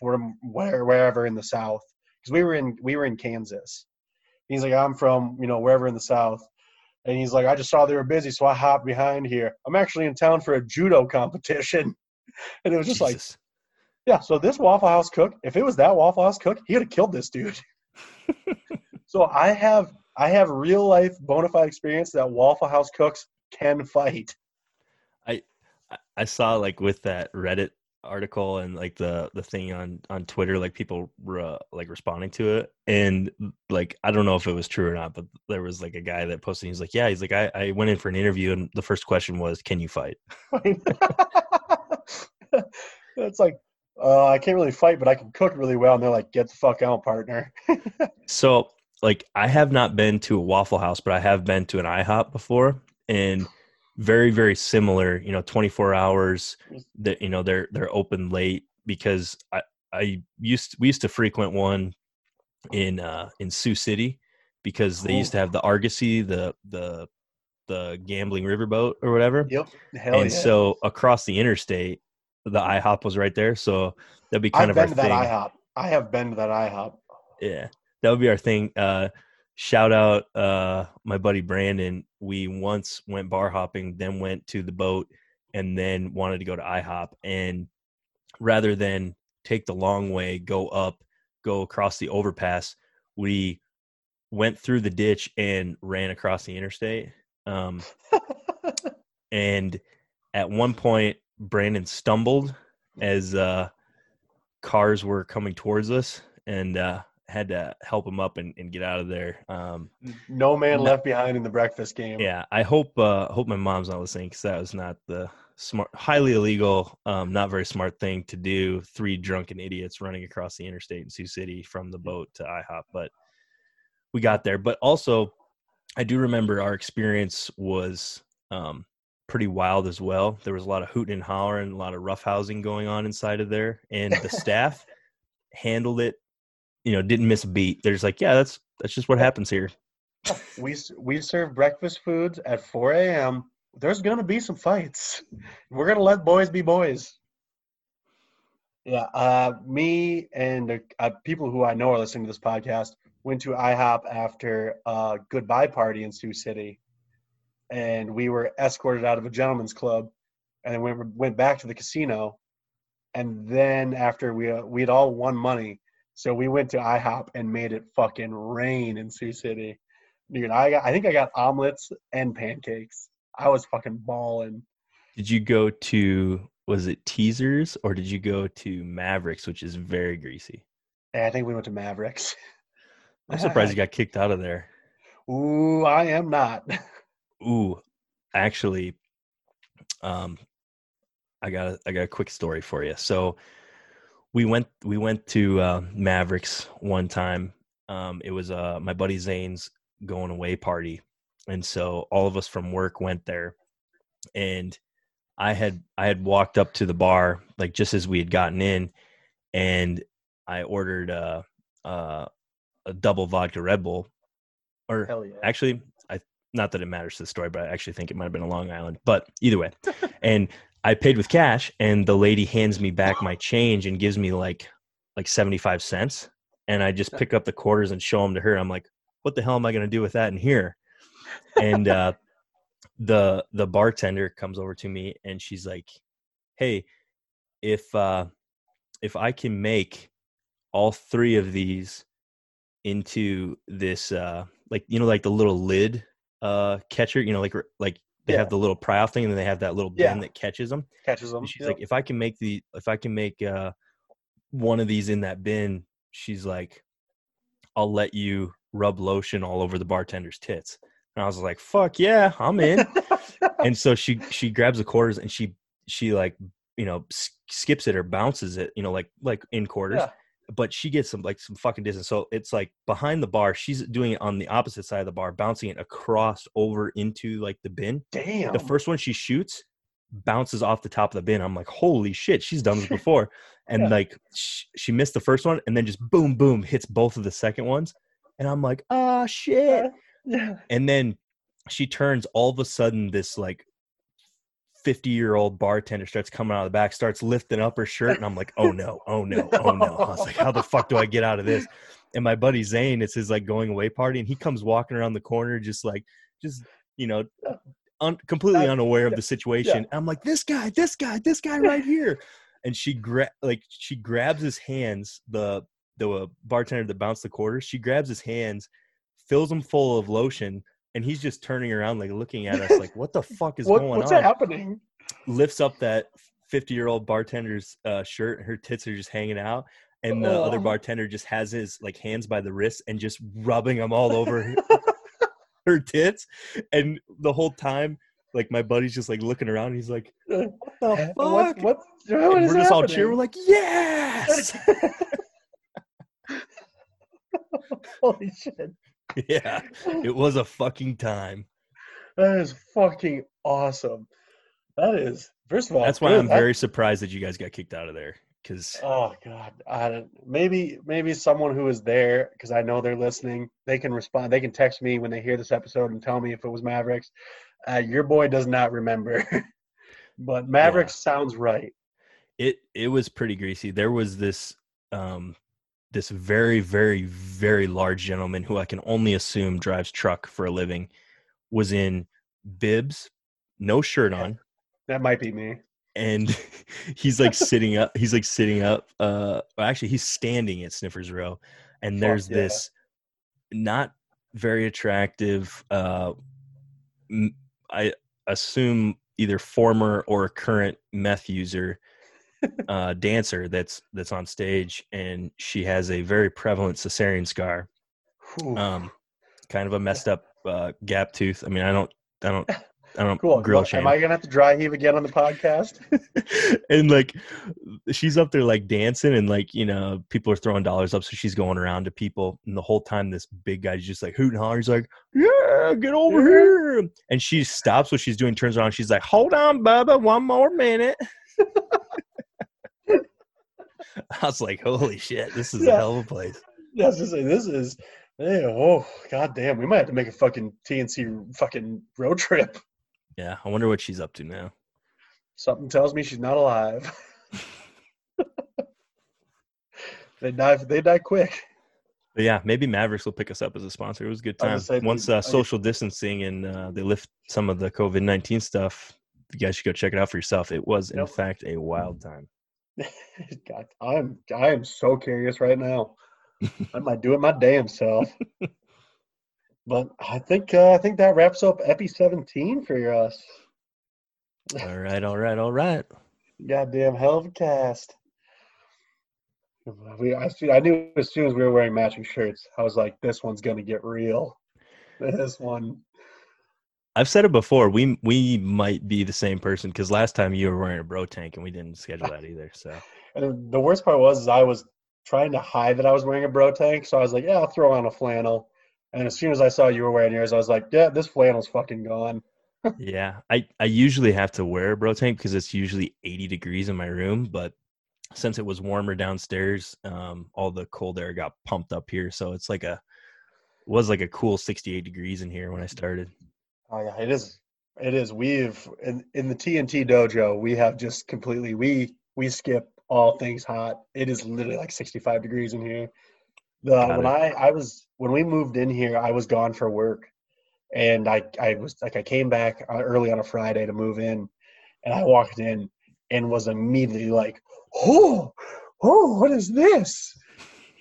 [SPEAKER 2] from where wherever in the South, because we were in we were in Kansas. He's like, I'm from you know wherever in the South, and he's like, I just saw they were busy, so I hopped behind here. I'm actually in town for a judo competition, (laughs) and it was just like, yeah, so this Waffle House cook, if it was that Waffle House cook, he would have killed this dude. (laughs) so I have I have real life bona fide experience that Waffle House cooks can fight.
[SPEAKER 1] I I saw like with that Reddit article and like the the thing on on Twitter, like people were uh, like responding to it, and like I don't know if it was true or not, but there was like a guy that posted. He's like, yeah, he's like, I I went in for an interview, and the first question was, can you fight? (laughs) (laughs) (laughs)
[SPEAKER 2] it's like uh, I can't really fight, but I can cook really well. And they're like, "Get the fuck out, partner."
[SPEAKER 1] So like I have not been to a Waffle House, but I have been to an IHOP before, and very very similar. You know, twenty four hours. That you know they're they're open late because I I used we used to frequent one in uh in Sioux City because they used to have the Argosy the the the gambling riverboat or whatever.
[SPEAKER 2] yep, hell
[SPEAKER 1] and
[SPEAKER 2] yeah.
[SPEAKER 1] so across the interstate, the IHOP was right there. So that'd be kind
[SPEAKER 2] I've
[SPEAKER 1] of our
[SPEAKER 2] been to that
[SPEAKER 1] thing.
[SPEAKER 2] IHOP. I have been to that IHOP.
[SPEAKER 1] Yeah, that would be our thing. Uh, shout out uh, my buddy Brandon. We once went bar hopping, then went to the boat, and then wanted to go to IHOP. And rather than take the long way, go up, go across the overpass, we went through the ditch and ran across the interstate. Um, and at one point, Brandon stumbled as uh, cars were coming towards us, and uh, had to help him up and, and get out of there. Um,
[SPEAKER 2] no man
[SPEAKER 1] No.
[SPEAKER 2] left behind in the breakfast game.
[SPEAKER 1] yeah, I hope uh, hope my mom's not listening because that was not the smart, highly illegal, um, not very smart thing to do. Three drunken idiots running across the interstate in Sioux City from the boat to IHOP, but we got there. But also, I do remember our experience was um, pretty wild as well. There was a lot of hooting and hollering, a lot of roughhousing going on inside of there, and the (laughs) staff handled it. You know, didn't miss a beat. They're just like, yeah, that's that's just what happens here.
[SPEAKER 2] we we serve breakfast foods at 4 a.m. There's gonna be some fights. We're gonna let boys be boys. Yeah, uh, me and uh, uh, people who I know are listening to this podcast went to IHOP after a goodbye party in Sioux City, and we were escorted out of a gentleman's club, and then we went back to the casino, and then after we uh, we had all won money, so we went to IHOP and made it fucking rain in Sioux City. Dude, I got, I think I got omelets and pancakes. I was fucking balling.
[SPEAKER 1] Did you go to was it Teasers or did you go to Mavericks, which is very greasy?
[SPEAKER 2] And I think we went to Mavericks.
[SPEAKER 1] I'm surprised you got kicked out of there.
[SPEAKER 2] Ooh, I am not. (laughs)
[SPEAKER 1] Ooh, actually, um, I got a, I got a quick story for you. So we went we went to uh, Mavericks one time. Um, it was uh, my buddy Zane's going away party, and so all of us from work went there, and I had I had walked up to the bar like just as we had gotten in, and I ordered uh, uh, a double vodka Red Bull, or
[SPEAKER 2] yeah.
[SPEAKER 1] actually i not that it matters to the story but i actually think it might have been a long island but either way (laughs) and I paid with cash, and the lady hands me back my change and gives me like like seventy five cents, and I just pick up the quarters and show them to her. I'm like, what the hell am I gonna do with that in here? And uh, (laughs) the the bartender comes over to me and she's like, hey, if uh, if I can make all three of these into this uh like you know like the little lid uh catcher you know like like they
[SPEAKER 2] Yeah.
[SPEAKER 1] have the little pry off thing and then they have that little bin
[SPEAKER 2] Yeah.
[SPEAKER 1] that catches them
[SPEAKER 2] Catches them.
[SPEAKER 1] and she's like if i can make the if i can make uh one of these in that bin she's like i'll let you rub lotion all over the bartender's tits and i was like fuck yeah i'm in (laughs) and so she she grabs the quarters and she she like you know skips it or bounces it you know like like in quarters
[SPEAKER 2] Yeah.
[SPEAKER 1] But she gets some like some fucking distance so it's like behind the bar she's doing it on the opposite side of the bar bouncing it across over into like the bin
[SPEAKER 2] Damn.
[SPEAKER 1] the first one she shoots bounces off the top of the bin i'm like holy shit she's done this (laughs) before and
[SPEAKER 2] Yeah.
[SPEAKER 1] like sh- she missed the first one and then just boom boom hits both of the second ones and i'm like ah shit (laughs)
[SPEAKER 2] Yeah.
[SPEAKER 1] and then she turns all of a sudden this like 50 year old bartender starts coming out of the back starts lifting up her shirt and i'm like oh no oh no (laughs) oh no. I was like how the fuck do i get out of this? And my buddy zane it's his like going away party and he comes walking around the corner just like just you know un- completely
[SPEAKER 2] Uh,
[SPEAKER 1] unaware of the situation. I'm like this guy this guy this guy (laughs) right here. And she gra- like she grabs his hands the the bartender that bounced the quarters she grabs his hands fills them full of lotion and he's just turning around like looking at us like what the (laughs) fuck is
[SPEAKER 2] What,
[SPEAKER 1] going
[SPEAKER 2] what's
[SPEAKER 1] on
[SPEAKER 2] happening?
[SPEAKER 1] lifts up that 50 year old bartender's uh, shirt and her tits are just hanging out and the other
[SPEAKER 2] Oh.
[SPEAKER 1] bartender just has his like hands by the wrist and just rubbing them all over her, (laughs) (laughs) her tits and the whole time like my buddy's just like looking around he's like what the fuck
[SPEAKER 2] What, what, what
[SPEAKER 1] we're just all cheering we're like yes
[SPEAKER 2] Holy shit. (laughs)
[SPEAKER 1] yeah it was a fucking time
[SPEAKER 2] That is fucking awesome. That is, first of all,
[SPEAKER 1] that's why i'm very surprised that you guys got kicked out of there because
[SPEAKER 2] Oh God, I don't, maybe maybe someone who is there because I know they're listening. They can respond. They can text me when they hear this episode and tell me if it was Mavericks. Uh, your boy does not remember, (laughs) but Mavericks sounds right.
[SPEAKER 1] it it was pretty greasy. There was this um this very very very large gentleman who I can only assume drives truck for a living was in bibs, no shirt on,
[SPEAKER 2] That might be me.
[SPEAKER 1] and (laughs) he's like sitting up. He's like sitting up. Uh, actually, he's standing at Sniffers Row, and there's
[SPEAKER 2] yeah.
[SPEAKER 1] this not very attractive. Uh, m- I assume either former or current meth user uh, dancer that's that's on stage, and she has a very prevalent cesarean scar, um, kind of a messed up uh, gap tooth. I mean, I don't, I don't, (laughs) I don't
[SPEAKER 2] cool.
[SPEAKER 1] grill shame
[SPEAKER 2] Am I gonna have to dry heave again on the podcast? (laughs)
[SPEAKER 1] and like she's up there like dancing and like you know people are throwing dollars up so she's going around to people and the whole time this big guy's just like hooting and hollering. He's like yeah get over here. And she stops what she's doing turns around she's like hold on bubba one more minute (laughs) (laughs) i was like holy shit this is a hell of a place
[SPEAKER 2] Yes, this is. This is yeah, oh god damn, we might have to make a fucking TNC fucking road trip.
[SPEAKER 1] yeah i wonder what she's up to now
[SPEAKER 2] Something tells me she's not alive. (laughs) they die. They die quick.
[SPEAKER 1] but yeah maybe mavericks will pick us up as a sponsor it was a good time once uh,
[SPEAKER 2] I-
[SPEAKER 1] social distancing and uh, they lift some of the covid-19 stuff you guys should go check it out for yourself it was in
[SPEAKER 2] Yep.
[SPEAKER 1] fact a wild time
[SPEAKER 2] God, I'm. I am so curious right now. I might do it my damn self. but I think. Uh, I think that wraps up Epi 17 for us.
[SPEAKER 1] all right all right all right
[SPEAKER 2] Goddamn hell of a cast. We, I, I knew as soon as we were wearing matching shirts, I was like, this one's gonna get real. This one,
[SPEAKER 1] I've said it before. We we might be the same person because last time you were wearing a bro tank and we didn't schedule that either. So
[SPEAKER 2] and the worst part was, is I was trying to hide that I was wearing a bro tank, so I was like, yeah, I'll throw on a flannel. And as soon as I saw you were wearing yours, I was like, yeah, this flannel's fucking gone. (laughs)
[SPEAKER 1] yeah, I I usually have to wear a bro tank because it's usually 80 degrees in my room, but since it was warmer downstairs, um, all the cold air got pumped up here, so it's like a was like a cool 68 degrees in here when I started.
[SPEAKER 2] Oh yeah, it is. It is. We've in in the TNT dojo, we have just completely we we skip all things hot. It is literally like 65 degrees in here. The
[SPEAKER 1] Got
[SPEAKER 2] when
[SPEAKER 1] it.
[SPEAKER 2] I I was when we moved in here, I was gone for work, and I I was like I came back uh, early on a Friday to move in, and I walked in and was immediately like, oh oh what is this?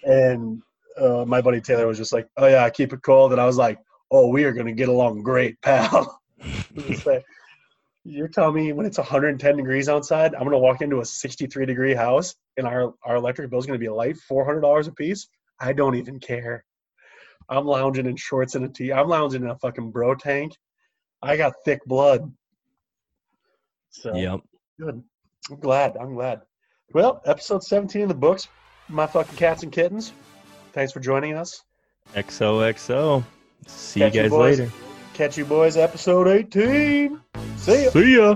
[SPEAKER 2] And uh, my buddy Taylor was just like, oh yeah, keep it cold, and I was like, oh we are gonna get along great, pal. (laughs) Like, You're telling me when it's 110 degrees outside, I'm gonna walk into a 63 degree house and our our electric bill's gonna be a light $400 a piece? I don't even care. I'm lounging in shorts and a tee. I'm lounging in a fucking bro tank. I got thick blood. So
[SPEAKER 1] Yep.
[SPEAKER 2] good. I'm glad. I'm glad. Well, episode 17 in the books. My fucking cats and kittens. Thanks for joining us.
[SPEAKER 1] XOXO. See
[SPEAKER 2] Catch
[SPEAKER 1] you
[SPEAKER 2] you
[SPEAKER 1] guys
[SPEAKER 2] boys.
[SPEAKER 1] later.
[SPEAKER 2] Catch you boys, episode 18. See ya.
[SPEAKER 1] See ya.